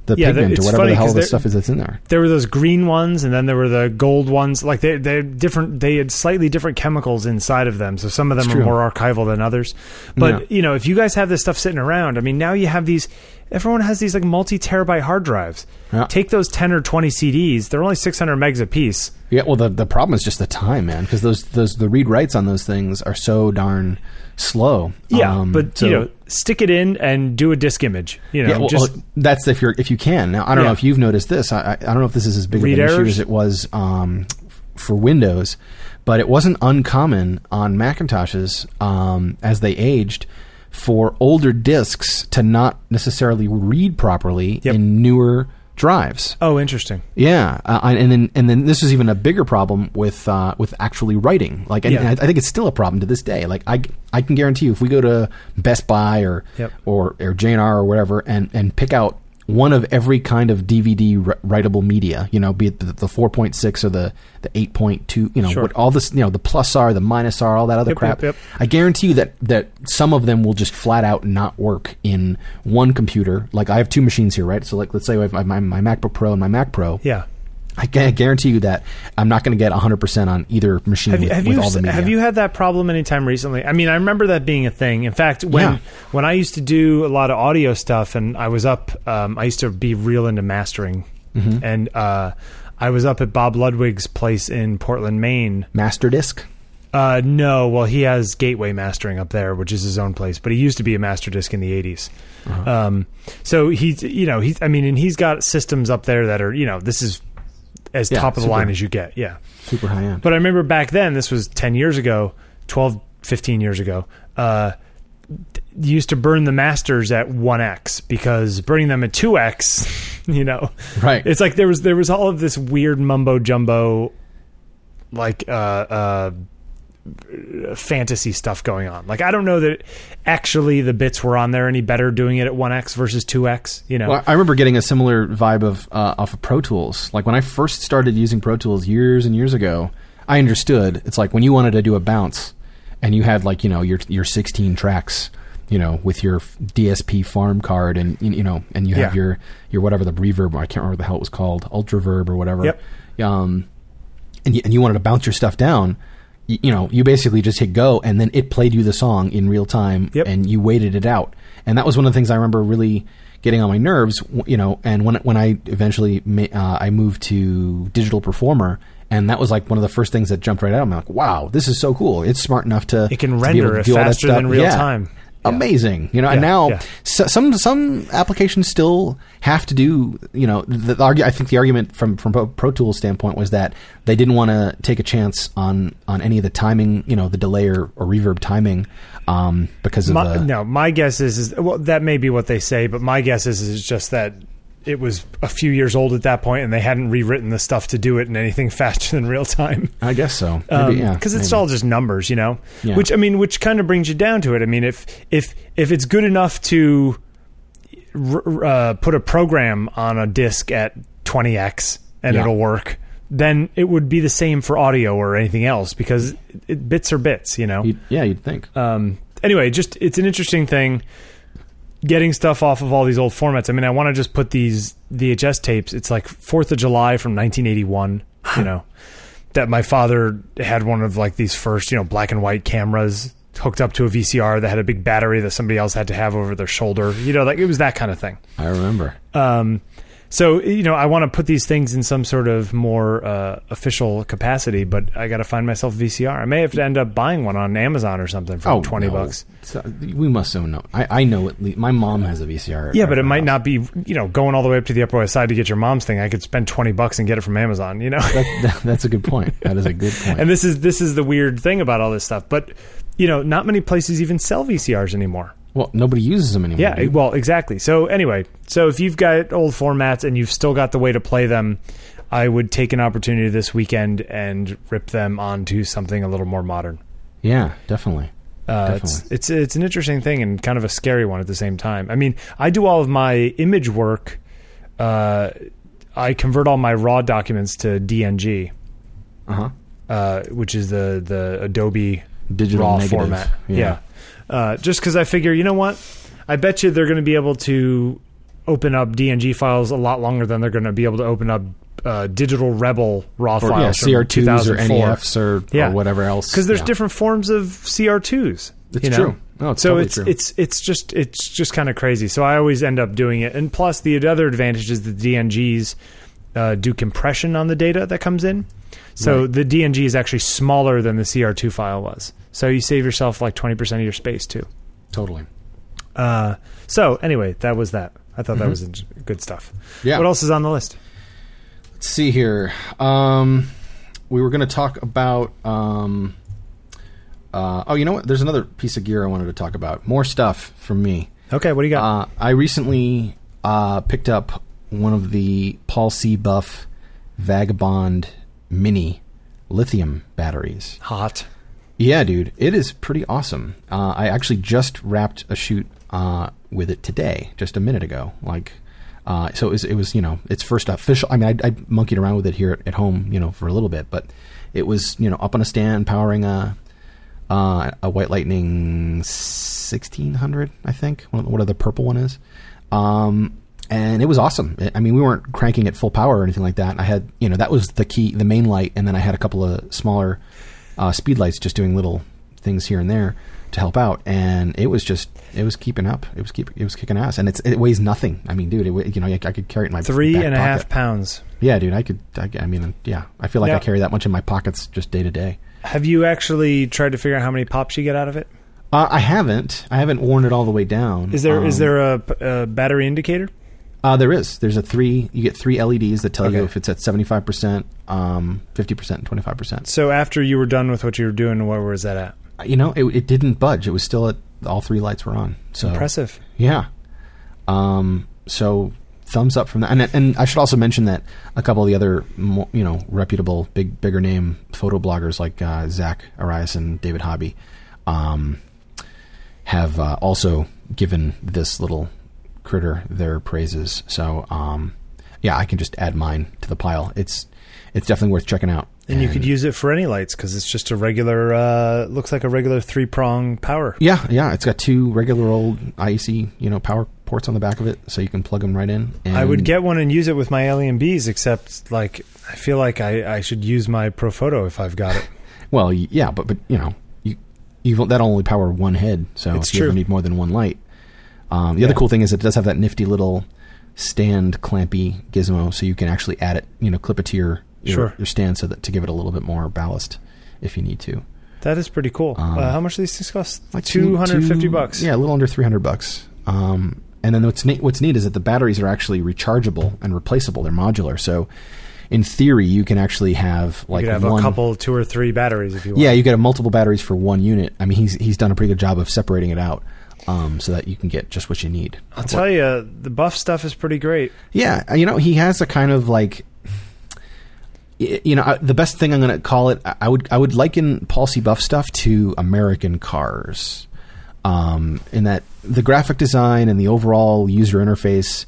the Yeah, pigment or whatever the hell the there- stuff is that's in there. there were those green ones and then there were the gold ones like they they're different they had slightly different chemicals inside of them so some of them It's are true. more archival than others but Yeah. you know if you guys have this stuff sitting around i mean now you have these everyone has these like multi terabyte hard drives Yeah. take those 10 or 20 cds they're only 600 megs a piece Yeah, well, the the problem is just the time, man, because those those the read writes on those things are so darn slow. yeah Um, but so- you know stick it in and do a disk image you know yeah, well, just well, that's if you're if you can. Now, I don't Yeah. know if you've noticed this. I, I don't know if this is as big Read of an issue as it was um, for Windows, but it wasn't uncommon on Macintoshes um, as they aged for older disks to not necessarily read properly Yep. in newer drives. Oh, interesting. Yeah, uh, and then and then this is even a bigger problem with uh, with actually writing. Like, and, Yeah. and I, I think it's still a problem to this day. Like, I I can guarantee you, if we go to Best Buy or Yep. or or J&R or whatever, and and pick out one of every kind of DVD writable media, you know, be it the, the 4.6 or the the 8.2, you know, Sure. what all this, you know, the plus R, the minus R, all that other Yep, crap. yep, yep. I guarantee you that that some of them will just flat out not work in one computer. Like I have two machines here, right? So like let's say I have my, my MacBook Pro and my Mac Pro. Yeah. I gu- guarantee you that I'm not going to get 100% on either machine Have with, have with you all the media. have you had that problem anytime recently? I mean, I remember that being a thing. In fact, when Yeah. when I used to do a lot of audio stuff, and I was up, um, I used to be real into mastering, Mm-hmm. and uh, I was up at Bob Ludwig's place in Portland, Maine. Masterdisk? Uh, no, well, he has Gateway Mastering up there, which is his own place, but he used to be a Masterdisk in the 80s. Uh-huh. Um, so he's, you know, he's, I mean, and he's got systems up there that are, you know, this is as Yeah, top of the super. line as you get. Yeah. Super high end. But I remember back then, this was 10 years ago, 12, 15 years ago, uh, you used to burn the masters at 1x because burning them at 2x, [laughs] you know, Right. it's like there was there was all of this weird mumbo jumbo like uh uh fantasy stuff going on. Like I don't know that actually the bits were on there any better doing it at 1x versus 2x, you know. Well, I remember getting a similar vibe of uh, off of Pro Tools. Like when I first started using Pro Tools years and years ago, I understood. It's like when you wanted to do a bounce, and you had like you know your your 16 tracks, you know, with your DSP farm card, and you know, and you have Yeah. your your whatever the reverb. I can't remember the hell it was called, Ultraverb or whatever. Yep. Um, and you, and you wanted to bounce your stuff down. You, know, you basically just hit go, and then it played you the song in real time, Yep. and you waited it out. And that was one of the things I remember really getting on my nerves. You know, and when when I eventually uh, I moved to Digital Performer, and that was like one of the first things that jumped right out. I'm like, wow, this is so cool. It's smart enough to It can to render to it do all that faster than real Yeah. time. Amazing, you know. and now so, some some applications still have to do. You know, the, the I think the argument from from Pro- Pro Tools standpoint was that they didn't want to take a chance on on any of the timing. You know, the delay or, or reverb timing um, because of My, the no, my guess is, is well, that may be what they say, but my guess is is just that it was a few years old at that point, and they hadn't rewritten the stuff to do it in anything [laughs] faster than real time. I guess so. Maybe, yeah, because it's all just numbers, you know. Yeah. Which I mean, which kind of brings you down to it. I mean, if if if it's good enough to r- uh, put a program on a disc at 20x and Yeah. it'll work, then it would be the same for audio or anything else because it, bits are bits, you know. You'd- yeah, you'd think. Um, anyway, just it's an interesting thing getting stuff off of all these old formats. I mean, I want to just put these VHS tapes. It's like Fourth of July from 1981. You know, that my father had one of like these first, you know, black and white cameras hooked up to a VCR that had a big battery that somebody else had to have over their shoulder. You know, like it was that kind of thing. I remember. Um, so you know, I want to put these things in some sort of more uh, official capacity, but I got to find myself a VCR. I may have to end up buying one on Amazon or something for twenty Oh, no. bucks. So, we must so know. I, I know at least. My mom has a VCR. Yeah, but it might house. not be you know going all the way up to the Upper West Side to get your mom's thing. I could spend twenty bucks and get it from Amazon. You know, That, that, that's a good point. That is a good [laughs] point. and this is this is the weird thing about all this stuff. But you know, not many places even sell VCRs anymore. Well, nobody uses them anymore. Yeah, dude. well, exactly. So anyway, so if you've got old formats and you've still got the way to play them, I would take an opportunity this weekend and rip them onto something a little more modern. yeah, definitely. Uh, it's, Definitely. it's it's an interesting thing and kind of a scary one at the same time. I mean, I do all of my image work. Uh, I convert all my raw documents to DNG, Uh huh. uh, which is the the Adobe Digital raw negative. format. Yeah. Yeah. Uh, just because I figure, you know what? I bet you they're going to be able to open up DNG files a lot longer than they're going to be able to open up uh, digital Rebel raw Or, files. from CR2s or 2004. NEFs or, Yeah. or whatever else. because there's Yeah. different forms of CR2s. It's you know? true. No, it's so totally it's true. it's it's just it's just kind of crazy. So I always end up doing it, and plus the other advantage is that DNGs uh, do compression on the data that comes in. So Right. the DNG is actually smaller than the CR2 file was. So you save yourself like twenty percent of your space too. Totally. Uh, so anyway, that was that. I thought that was good stuff. Mm-hmm. Yeah. What else is on the list? Let's see here. Um, we were going to talk about. Um, uh, oh, you know what? There's another piece of gear I wanted to talk about. More stuff from me. Okay, what do you got? Uh, I recently uh, picked up one of the Paul C. Buff Vagabond Mini lithium batteries. Hot. Yeah, dude, it is pretty awesome. Uh, I actually just wrapped a shoot uh, with it today, just a minute ago. Like, uh, so it was, it was, you know, its first official. I mean, I, I monkeyed around with it here at, at home, you know, for a little bit, but it was, you know, up on a stand powering a uh, a White Lightning 1600, I think, whatever the purple one is. Um, and it was awesome. I mean, we weren't cranking it full power or anything like that. I had, you know, that was the key, the main light, and then I had a couple of smaller uh, speed lights just doing little things here and there to help out. And it was just, it was keeping up. It was keep, it was kicking ass, and it's it weighs nothing. I mean, dude, it, you know, I, I could carry it in my Three and a half pounds. Yeah, dude, I could. I, I mean, yeah, I feel like Now- I carry that much in my pockets just day to day. Have you actually tried to figure out how many pops you get out of it? Uh, I haven't. I haven't worn it all the way down. Is there is Um, there a, a battery indicator? Uh, there is. There's a three. You get three LEDs that tell you if it's at seventy five percent, um, fifty percent, and twenty five percent. So after you were done with what you were doing, where was that at? You know, it, it didn't budge. It was still at all three lights were on. So Impressive. Yeah. Um. So thumbs up from that. And and I should also mention that a couple of the other mo- you know reputable big bigger name photo bloggers like uh, Zack Arias and David Hobby, um, have uh, also given this little critter their praises. So um, yeah, I can just add mine to the pile. It's it's definitely worth checking out. And you could use it for any lights because it's just a regular. Uh, looks like a regular three prong power. Yeah, yeah, it's got two regular old IEC, you know, power ports on the back of it, so you can plug them right in. And I would get one and use it with my Alien Bees, except like I feel like I, I should use my Profoto if I've got it. [laughs] Well, yeah, but but you know, you you that only power one head, so It's if you ever true. need more than one light. Um, the other cool thing is it does have that nifty little stand clampy gizmo, so you can actually add it, you know, clip it to your your, Sure. your stand so that to give it a little bit more ballast if you need to. That is pretty cool. Um, uh, how much do these things cost? Like two hundred fifty bucks. Yeah, a little under three hundred bucks. Um, and then what's neat, what's neat is that the batteries are actually rechargeable and replaceable. They're modular, so in theory, you can actually have you like could have one, a couple, two or three batteries if you want. Yeah, you get multiple batteries for one unit. I mean, he's he's done a pretty good job of separating it out, um, so that you can get just what you need. I'll tell you, the buff stuff is pretty great. Yeah, you know, he has a kind of like, you know, I- the best thing I'm going to call it. I- would I would liken Paul C. Buff stuff to American cars, um, in that the graphic design and the overall user interface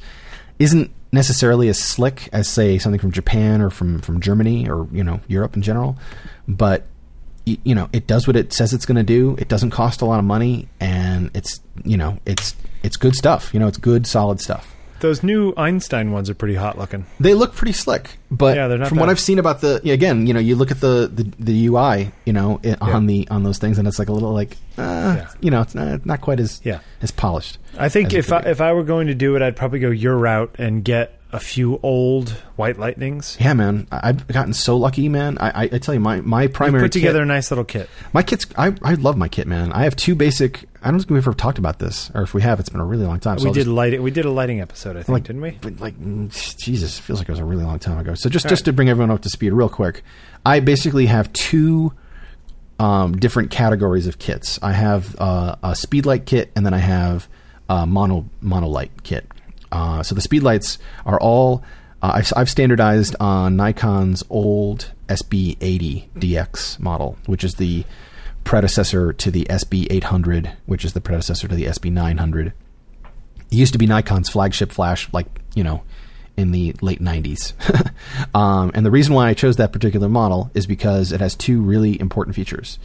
isn't necessarily as slick as say something from Japan or from from Germany or you know Europe in general, but you know it does what it says it's going to do. It doesn't cost a lot of money, and it's you know it's it's good stuff. You know, it's good solid stuff. Those new Einstein ones are pretty hot looking. They look pretty slick, but Yeah, they're not from what. I've seen about the yeah, again, you know, you look at the the, the UI, you know, i on the on those things, and it's like a little like, uh, Yeah. you know, it's not, not quite as Yeah. as polished. I think if I, be. if I were going to do it, I'd probably go your route and get a few old White Lightnings. yeah, man, I, I've gotten so lucky, man. I, I, I tell you, my my You primary put together kit, a nice little kit. my kits. I I love my kit, man. I have two basic. I don't think we've ever talked about this, or if we have, it's been a really long time. so we I'll did just- light. We did a lighting episode, I think, like, didn't we? But like, mm, Jesus, it feels like it was a really long time ago. So just All just right. to bring everyone up to speed, real quick, I basically have two um, different categories of kits. I have uh, a speedlight kit, and then I have a mono monolight kit. Uh, so the speedlights are all. Uh, I've, I've standardized on Nikon's old SB80 DX model, which is the predecessor to the SB800, which is the predecessor to the SB900 it used to be Nikon's flagship flash, like you know, in the late '90s. [laughs] um, and the reason why I chose that particular model is because it has two really important features.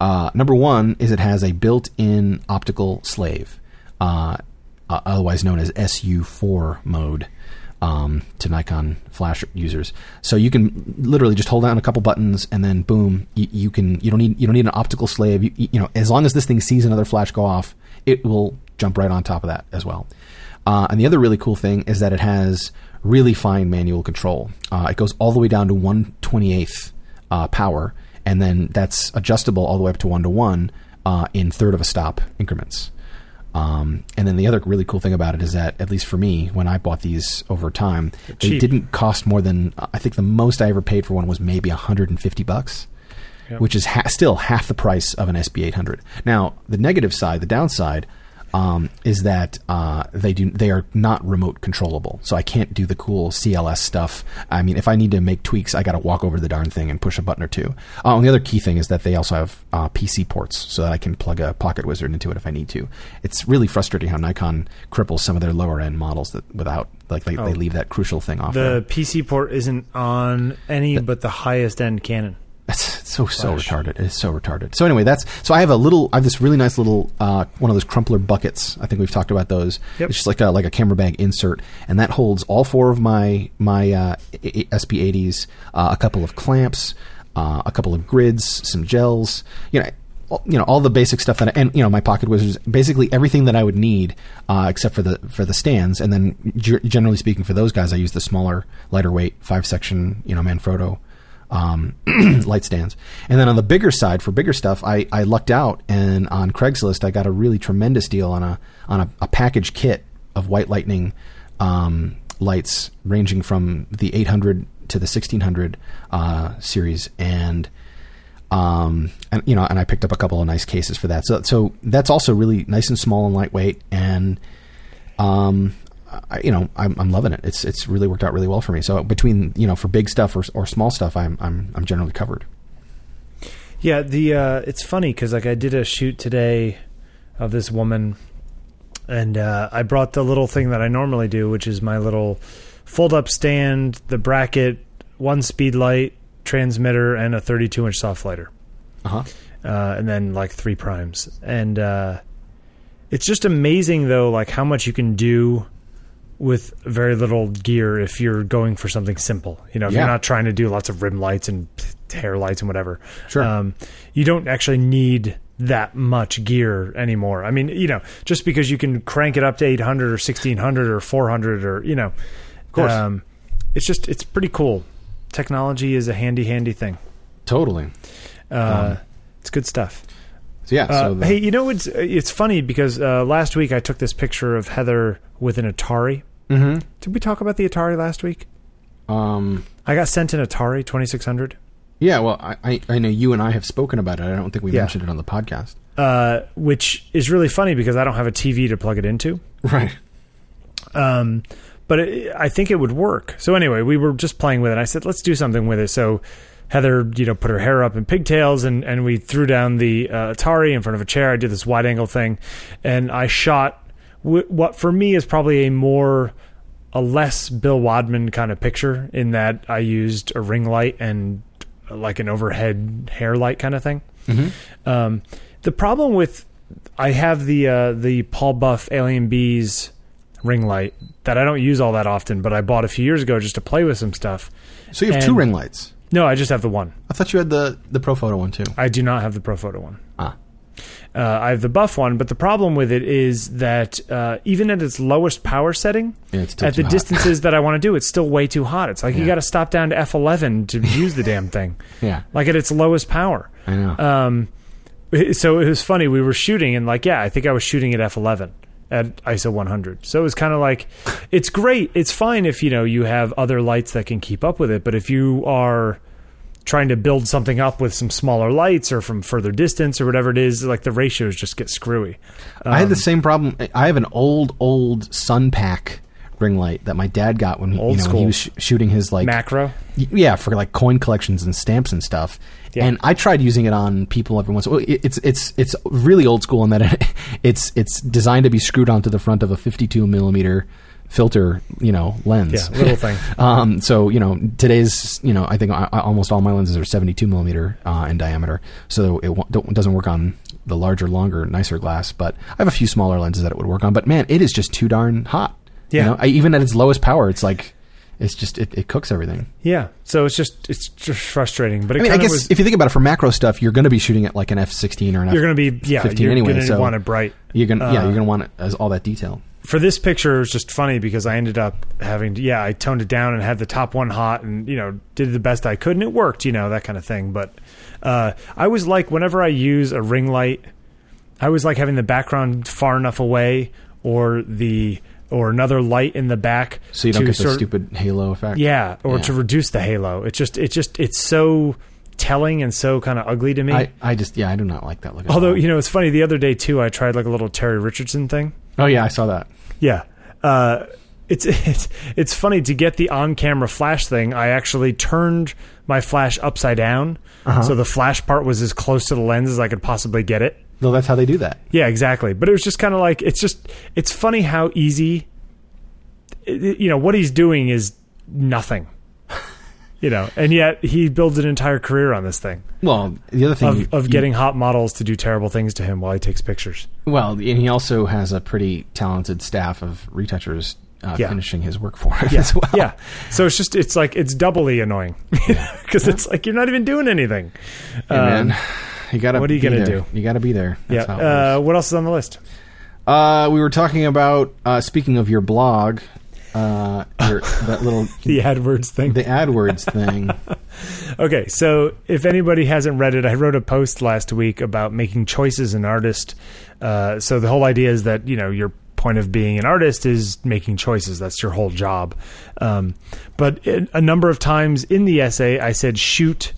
Uh, number one is it has a built-in optical slave, uh, uh, otherwise known as SU4 mode. Um, to Nikon flash users, so you can literally just hold down a couple buttons and then boom, you, you can you don't need you don't need an optical slave. You, you know, as long as this thing sees another flash go off, it will jump right on top of that as well. Uh, and the other really cool thing is that it has really fine manual control. Uh, it goes all the way down to 128th uh, power, and then that's adjustable all the way up to one to one uh, in third of a stop increments. Um, and then the other really cool thing about it is that, at least for me, when I bought these over time, they didn't cost more than I think the most I ever paid for one was maybe 150 bucks Yep. which is ha- still half the price of an SB800. Now, the negative side, the downside, um, is that uh, they do they are not remote controllable. So I can't do the cool CLS stuff. I mean, if I need to make tweaks, I got to walk over the darn thing and push a button or two. Uh, and the other key thing is that they also have uh, PC ports, so that I can plug a Pocket Wizard into it if I need to. It's really frustrating how Nikon cripples some of their lower end models that without like they, Oh. they leave that crucial thing off. The there. PC port isn't on any but the highest end Canon. That's so so Flash. retarded. It's so retarded. So anyway, that's so I have a little. I have this really nice little uh, one of those crumpler buckets. I think we've talked about those. Yep. It's just like a like a camera bag insert, and that holds all four of my my uh, SB80s, uh, a couple of clamps, uh, a couple of grids, some gels. You know. You know all the basic stuff that, I, and you know my pocket wizards, basically everything that I would need, uh, except for the for the stands. And then, g- generally speaking, for those guys, I use the smaller, lighter weight five section, you know, Manfrotto um, [clears throat] light stands. And then on the bigger side, for bigger stuff, I, I lucked out and on Craigslist I got a really tremendous deal on a on a, a package kit of White Lightning um, lights ranging from the 800 to the 1600 uh, series and. Um, and you know, and I picked up a couple of nice cases for that. So, so that's also really nice and small and lightweight. And, um, I, you know, I'm, I'm loving it. It's it's really worked out really well for me. So between you know for big stuff or, or small stuff, I'm I'm I'm generally covered. Yeah, the uh, it's funny because like I did a shoot today of this woman, and uh, I brought the little thing that I normally do, which is my little fold up stand, the bracket, one speed light, transmitter, and a 32 inch soft lighter, Uh huh. uh, and then like three primes, and uh, it's just amazing though, like how much you can do with very little gear if you're going for something simple. You know, if Yeah. you're not trying to do lots of rim lights and hair lights and whatever. Sure. Um, you don't actually need that much gear anymore. I mean, you know, just because you can crank it up to 800 or 1600 or 400 or, you know, of course. Um, it's just, it's pretty cool. Technology is a handy, handy thing. Totally. Uh, Um, it's good stuff. So yeah. Uh, so the, hey, you know it's it's funny because uh, last week I took this picture of Heather with an Atari. hmm Did we talk about the Atari last week? um. I got sent an Atari 2600, Yeah. Well, I, I I know you and I have spoken about it. I don't think we Yeah. mentioned it on the podcast. uh, which is really funny because I don't have a TV to plug it into. Right. Um, but it, I think it would work. So anyway, we were just playing with it. I said, let's do something with it. So Heather, you know, put her hair up in pigtails, and and we threw down the uh, Atari in front of a chair. I did this wide angle thing, and I shot w- what for me is probably a more a less Bill Wadman kind of picture in that I used a ring light and uh, like an overhead hair light kind of thing. Mm-hmm. Um, the problem with I have the uh, the Paul Buff Alien Bees ring light that I don't use all that often, but I bought a few years ago just to play with some stuff. So you have two ring lights. No, I just have the one. I thought you had the the Profoto one too. I do not have the Profoto one. Ah. Uh, I have the Buff one, but the problem with it is that uh, even at its lowest power setting, Yeah, at the hot. distances that I want to do, it's still way too hot. It's like you got to stop down to F11 to use the damn thing, [laughs] Yeah. like at its lowest power. I know. Um, so it was funny. We were shooting, and like, yeah, I think I was shooting at f11 at ISO 100. So it's kind of like, it's great. It's fine if you know you have other lights that can keep up with it, but if you are trying to build something up with some smaller lights or from further distance or whatever it is, like the ratios just get screwy. I had the Um, same problem. I have an old, old Sun Pack ring light that my dad got when he, Old you know, when he was sh- shooting his like macro. yeah for like coin collections and stamps and stuff. Yeah. And I tried using it on people every once. Well, it's it's it's really old school in that it, [laughs] it's it's designed to be screwed onto the front of a 52 millimeter filter, you know, lens. Yeah, little thing. [laughs] Um, so you know, today's you know, I think I, I- almost all my lenses are 72 millimeter uh, in diameter, so it w- don't, doesn't work on the larger, longer, nicer glass. But I have a few smaller lenses that it would work on. But man, it is just too darn hot. Yeah. you know? I, even at its lowest power, it's like it's just it, it cooks everything. Yeah. So it's just it's just frustrating. But it I mean, I guess was. if you think about it for macro stuff, you're going to be shooting at like an F16 or an you're F. going to be yeah. 15 You're anyway, going to so- want it bright. You're gonna yeah, uh, you're gonna want it as all that detail. for this picture it was just funny because I ended up having to yeah I toned it down and had the top one hot and you know did the best I could and it worked you know that kind of thing but uh, I was like whenever I use a ring light I was like having the background far enough away or the or another light in the back So you don't get the sort- stupid halo effect. yeah or Yeah. to reduce the halo it just it just it's so telling and so kind of ugly to me. I, I just yeah, I do not like that look. at Although you know, it's funny. The other day too, I tried like a little Terry Richardson thing. oh yeah, I saw that. Yeah. Uh, it's [laughs] it's it's funny to get the on-camera flash thing. I actually turned my flash upside down, Uh-huh. so the flash part was as close to the lens as I could possibly get it. No, that's how they do that. Yeah, exactly. But it was just kind of like it's just it's funny how easy. you know what he's doing is nothing. [laughs] You know, and yet he builds an entire career on this thing Well, the other thing of, you- of you- getting hot models to do terrible things to him while he takes pictures. well, and he also has a pretty talented staff of retouchers uh, Yeah. finishing his work for him Yeah, [laughs] as well. yeah. So it's just it's like it's doubly annoying because [laughs] it's like you're not even doing anything. Hey, Um, man, you gotta. what are you gonna there. do? You gotta be there. yeah. That's how it Uh, what else is on the list? Uh, we were talking about uh, speaking of your blog, uh, your, that little [laughs] The AdWords thing. the AdWords thing. [laughs] Okay, so if anybody hasn't read it, I wrote a post last week about making choices an artist. Uh, so the whole idea is that you know your point of being an artist is making choices. That's your whole job. Um, but it, a number of times in the essay, I said shoot,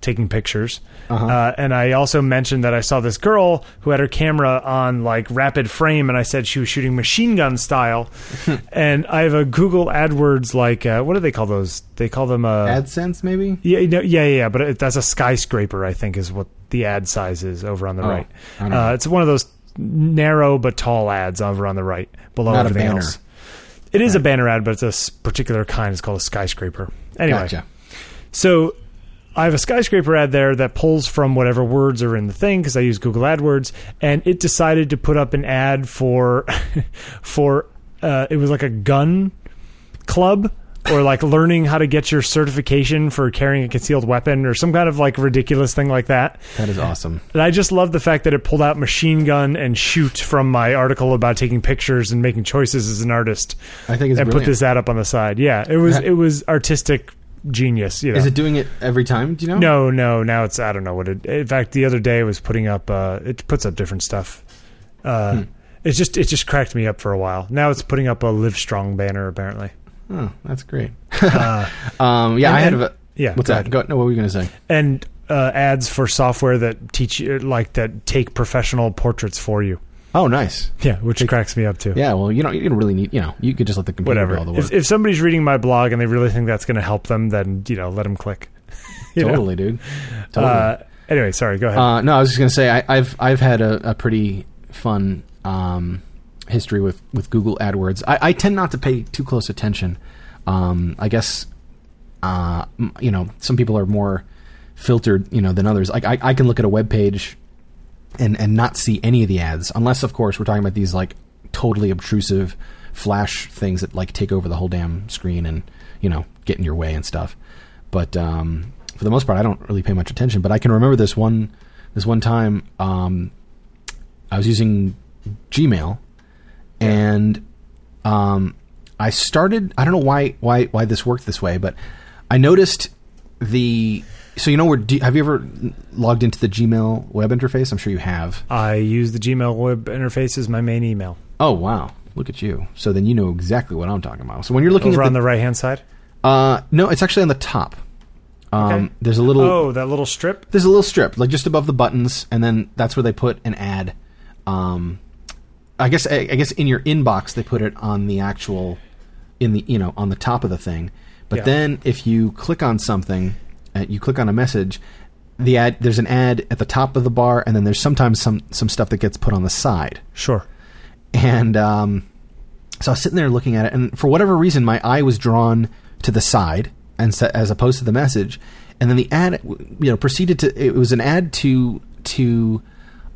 taking pictures. Uh-huh. Uh, and I also mentioned that I saw this girl who had her camera on like rapid frame, and I said she was shooting machine gun style. [laughs] and I have a Google AdWords like uh, what do they call those? They call them uh, AdSense, maybe. yeah, no, yeah, yeah, yeah, but it, that's a skyscraper. I think is what the ad size is over on the Oh, right. I don't know. Uh, it's one of those narrow but tall ads over on the right below Not everything banner. else. It is a banner ad, but it's a particular kind. It's called a skyscraper. Anyway, Gotcha. so I have a skyscraper ad there that pulls from whatever words are in the thing because I use Google AdWords, and it decided to put up an ad for [laughs] for uh, it was like a gun club or like learning how to get your certification for carrying a concealed weapon or some kind of like ridiculous thing like that. That is awesome. And I just love the fact that it pulled out machine gun and shoot from my article about taking pictures and making choices as an artist I think it's and put this ad up on the side. Yeah, it was it was artistic genius. You know, Is it doing it every time? Do you know? no, no. Now it's I don't know what it. In fact, the other day it was putting up. Uh, it puts up different stuff. Uh, Hmm. It's just it just cracked me up for a while. Now it's putting up a Live Strong banner apparently. Oh, that's great. Uh, [laughs] Um, yeah, And I had a. yeah, What's go that? Go, no, what were you going to say? and uh, ads for software that teach you like that take professional portraits for you. Oh, nice. Yeah, which cracks me up too. Yeah, well, you don't. You don't really need. You know, you could just let the computer do all the work. If, if somebody's reading my blog and they really think that's going to help them, then you know, let them click. [laughs] You know? totally, dude. Totally. Uh, anyway, sorry. Go ahead. Uh, no, I was just gonna say I, I've I've had a, a pretty fun um, history with, with Google AdWords. I, I tend not to pay too close attention. Um, I guess uh, you know some people are more filtered you know than others. Like I, I can look at a web page and and not see any of the ads unless of course we're talking about these like totally obtrusive flash things that like take over the whole damn screen and you know get in your way and stuff. But um, for the most part, I don't really pay much attention. But I can remember this one this one time um, I was using Gmail and um, I started. I don't know why why why this worked this way, but I noticed the. So you know where? Do, have you ever logged into the Gmail web interface? I'm sure you have. I use the Gmail web interface as my main email. Oh wow, look at you! So then you know exactly what I'm talking about. So when you're looking Over at on the right hand side. uh, no, it's actually on the top. Um, Okay. There's a little. Oh, that little strip. There's a little strip, like just above the buttons, and then that's where they put an ad. Um, I guess I, I guess in your inbox they put it on the actual, in the you know on the top of the thing. But Yeah. then if you click on something, uh, you click on a message, the ad there's an ad at the top of the bar, and then there's sometimes some some stuff that gets put on the side. Sure. And um, so I was sitting there looking at it, and for whatever reason, my eye was drawn to the side, and as opposed to the message. And then the ad, you know, proceeded to. It was an ad to to.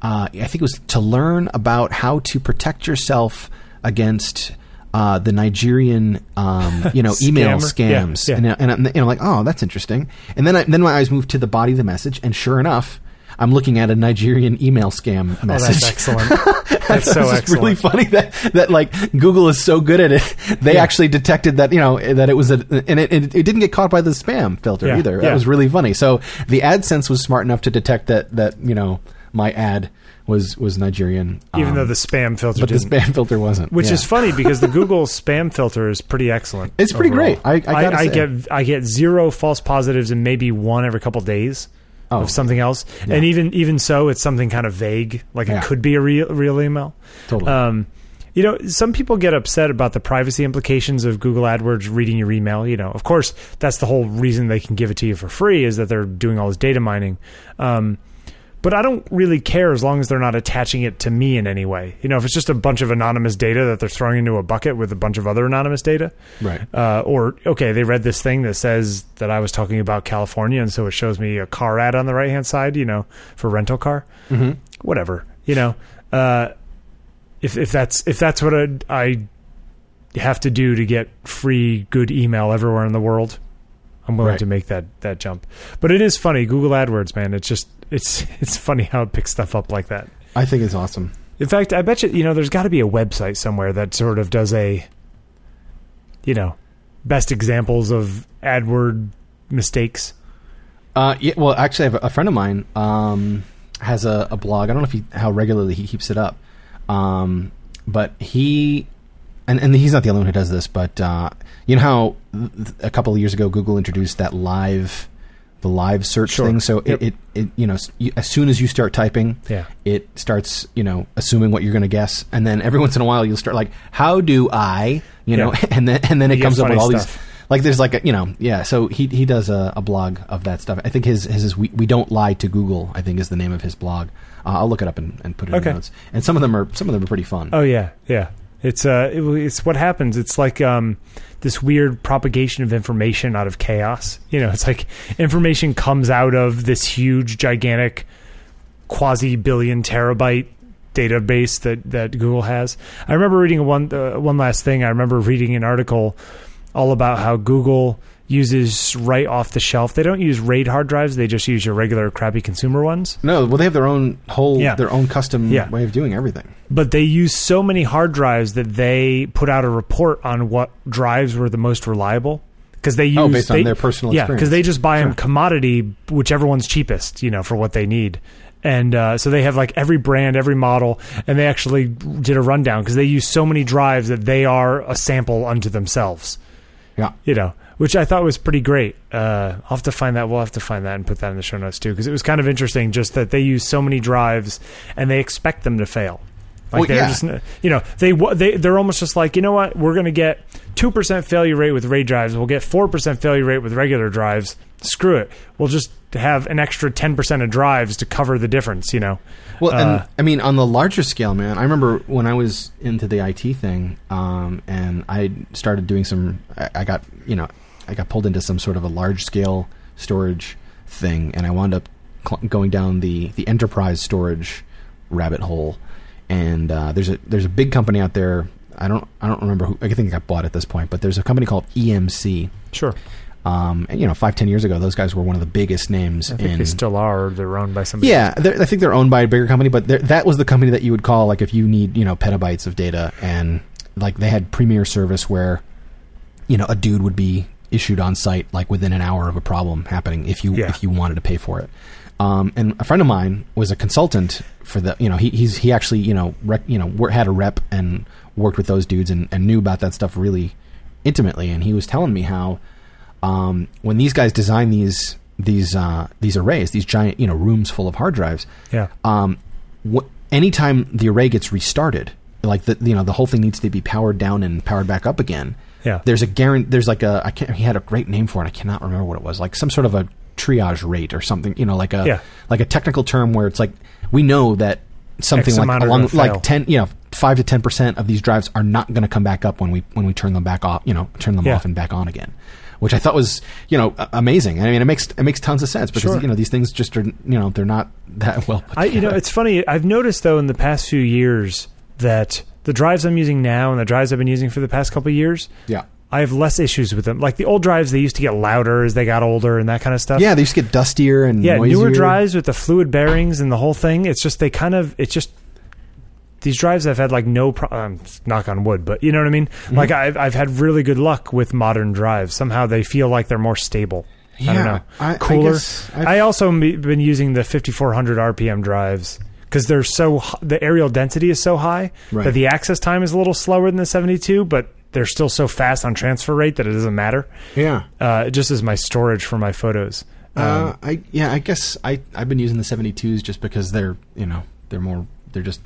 Uh, I think it was to learn about how to protect yourself against uh, the Nigerian, um, [laughs] you know, email Scammer? Yeah, scams. yeah. And, and, I'm- and I'm like, oh, that's interesting. And then I, then my eyes moved to the body of the message, and sure enough, I'm looking at a Nigerian email scam message. Oh, that's excellent. [laughs] That's so excellent. really funny that that like Google is so good at it. [laughs] They Yeah. actually detected that you know that it was a and it, it, it didn't get caught by the spam filter Yeah, either. yeah. That was really funny. So the AdSense was smart enough to detect that that you know my ad was was Nigerian, even um, though the spam filter but the didn't. spam filter wasn't. which Yeah. is funny [laughs] because the Google spam filter is pretty excellent. It's pretty overall. great. I- I gotta I, get I get zero false positives and maybe one every couple days Oh. of something else. And even even so, it's something kind of vague, like Yeah. it could be a real real email. totally. Um, you know, some people get upset about the privacy implications of Google AdWords reading your email. You know, of course, that's the whole reason they can give it to you for free is that they're doing all this data mining. Um, but I don't really care as long as they're not attaching it to me in any way. You know, if it's just a bunch of anonymous data that they're throwing into a bucket with a bunch of other anonymous data, right. uh, or okay, they read this thing that says that I was talking about California, and so it shows me a car ad on the right hand side, you know, for rental car, hmm whatever, you know. Uh, if if that's if that's what I, I have to do to get free good email everywhere in the world, I'm willing Right. to make that that jump. But it is funny, Google AdWords, man. It's just it's it's funny how it picks stuff up like that. I think it's awesome. In fact, I bet you, you know, there's got to be a website somewhere that sort of does a, you know, best examples of AdWord mistakes. Uh, yeah, well, actually, I have a, friend of mine um, has a, a blog. I don't know if he, how regularly he keeps it up, um, but he and, and he's not the only one who does this. But uh, you know how a couple of years ago Google introduced that live the live search Sure. thing. So Yep. it, it, it you know as soon as you start typing, Yeah. it starts you know assuming what you're going to guess, and then every once in a while you'll start like, how do I you know, Yeah. [laughs] and then and then it You comes up with all stuff. these like there's like a you know yeah so he he does a, a blog of that stuff i think his his is we, we don't lie to google i think is the name of his blog uh, i'll look it up and, and put it in Okay. the notes and some of them are some of them are pretty fun Oh yeah, yeah. It's uh, it, it's what happens. It's like um, this weird propagation of information out of chaos. You know, it's like information comes out of this huge, gigantic, quasi billion terabyte database that that Google has. I remember reading one uh, one last thing. I remember reading an article all about how Google uses right off the shelf. They don't use RAID hard drives. They just use your regular crappy consumer ones. no well they have their own whole Yeah. their own custom Yeah. way of doing everything but they use so many hard drives that they put out a report on what drives were the most reliable because they use Oh, based on they- their personal yeah experience. because they just buy them commodity whichever one's cheapest you know for what they need and uh, so they have like every brand every model and they actually did a rundown because they use so many drives that they are a sample unto themselves yeah you know, which I thought was pretty great. Uh, I'll have to find that. We'll have to find that and put that in the show notes too, because it was kind of interesting. Just that they use so many drives and they expect them to fail. Like Well, they're yeah. just, you know, they they they're almost just like, you know what, we're going to get two percent failure rate with RAID drives. We'll get four percent failure rate with regular drives. Screw it. We'll just have an extra ten percent of drives to cover the difference. You know. Well, Uh, and I mean, on the larger scale, man, I remember when I was into the IT thing, um, and I started doing some. I, I got, you know, I got pulled into some sort of a large scale storage thing, and I wound up cl- going down the the enterprise storage rabbit hole. And uh, there's a there's a big company out there. I don't I don't remember who. I think it got bought at this point, but there's a company called EMC. Sure. Um, and, you know, five ten years ago, those guys were one of the biggest names I think in they still are. They're owned by somebody. yeah, I think they're owned by a bigger company, but that was the company that you would call like if you need you know petabytes of data, and like they had Premier service where you know a dude would be issued on site like within an hour of a problem happening if you Yeah. if you wanted to pay for it. Um, and a friend of mine was a consultant for the you know he he's he actually you know rec, you know had a rep and worked with those dudes and, and knew about that stuff really intimately, and he was telling me how um, when these guys design these these uh, these arrays, these giant you know rooms full of hard drives, Yeah. um, wh- anytime the array gets restarted, like the you know the whole thing needs to be powered down and powered back up again. Yeah. There's a guarantee. There's like a I can't. He had a great name for it. I cannot remember what it was. Like some sort of a triage rate or something. You know, like a Yeah. like a technical term where it's like we know that something X like along like ten, you know, five to ten percent of these drives are not going to come back up when we when we turn them back off. You know, turn them Yeah. off and back on again. Which I thought was, you know, amazing. I mean, it makes it makes tons of sense because Sure. you know these things just are, you know, they're not that well. Put I, you know, it's funny. I've noticed though in the past few years that the drives I'm using now and the drives I've been using for the past couple of years, yeah, I have less issues with them. Like the old drives, they used to get louder as they got older and that kind of stuff. yeah. They used to get dustier and yeah. noisier. Newer drives with the fluid bearings and the whole thing. It's just they kind of it's just these drives I've had like no pro- um, knock on wood, but you know what I mean. Mm-hmm. Like I've I've had really good luck with modern drives. Somehow they feel like they're more stable. I don't Yeah, know. I- I Cooler. I, I've- also been using the 5400 RPM drives because they're so the areal density is so high Right. that the access time is a little slower than the 72, but they're still so fast on transfer rate that it doesn't matter. Yeah. Uh, it just is my storage for my photos. Um, Uh, I yeah, I guess I I've been using the 72s just because they're you know they're more they're just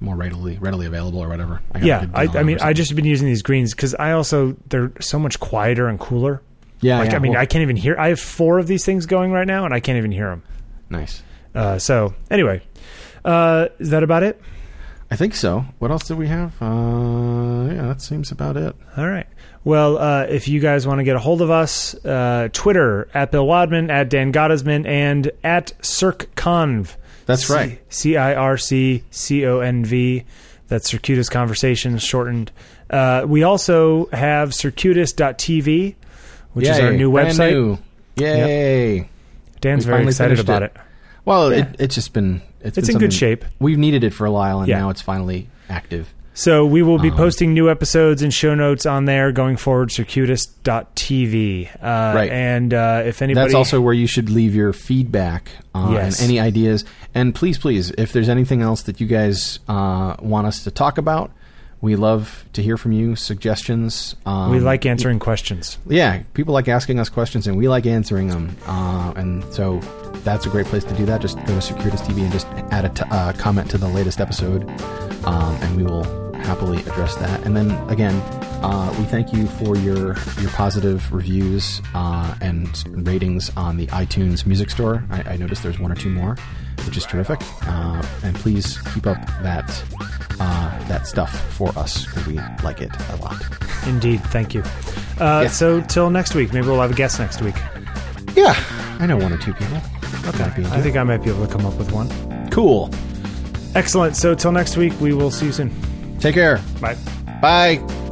more readily readily available or whatever. I yeah, I, I mean, I just been using these greens because I also they're so much quieter and cooler. yeah Like, yeah, I mean, well, I can't even hear. I have four of these things going right now, and I can't even hear them. nice. Uh, so anyway, uh, is that about it? I think so. What else did we have? Uh, yeah, that seems about it. All right. Well, uh, if you guys want to get a hold of us, uh, Twitter at Bill Wadman, at Dan Gottesman, and at CircConv. That's right. C I R C C O N V. That's Circuitous Conversations shortened. Uh, we also have circuitous.tv, which is our new website. new. Yay! Dan's We very excited about it. it. Well, Yeah. it, it's just been it's, It's been in good shape. We've needed it for a while, and Yeah. now it's finally active. So we will be Um, posting new episodes and show notes on there going forward. Circuitous.tv. Uh, Right. And uh, if anybody, That's also where you should leave your feedback uh, Yes. and any ideas. And please, please, if there's anything else that you guys uh, want us to talk about, we love to hear from you. Suggestions. Um, we like answering questions. Yeah, people like asking us questions, and we like answering them. Uh, and so that's a great place to do that. Just go to Circuitous TV and just add a t- uh, comment to the latest episode, um, and we will happily address that. And then again, uh, we thank you for your your positive reviews uh, and ratings on the iTunes Music Store. I, I noticed there's one or two more, which is terrific. Uh, and please keep up that uh, that stuff for us because we like it a lot. Indeed. Thank you. Uh, Yeah. So till next week. Maybe we'll have a guest next week. Yeah, I know one or two people. Be I think I might be able to come up with one. cool. Excellent. So till next week, we will see you soon. Take care. Bye. Bye.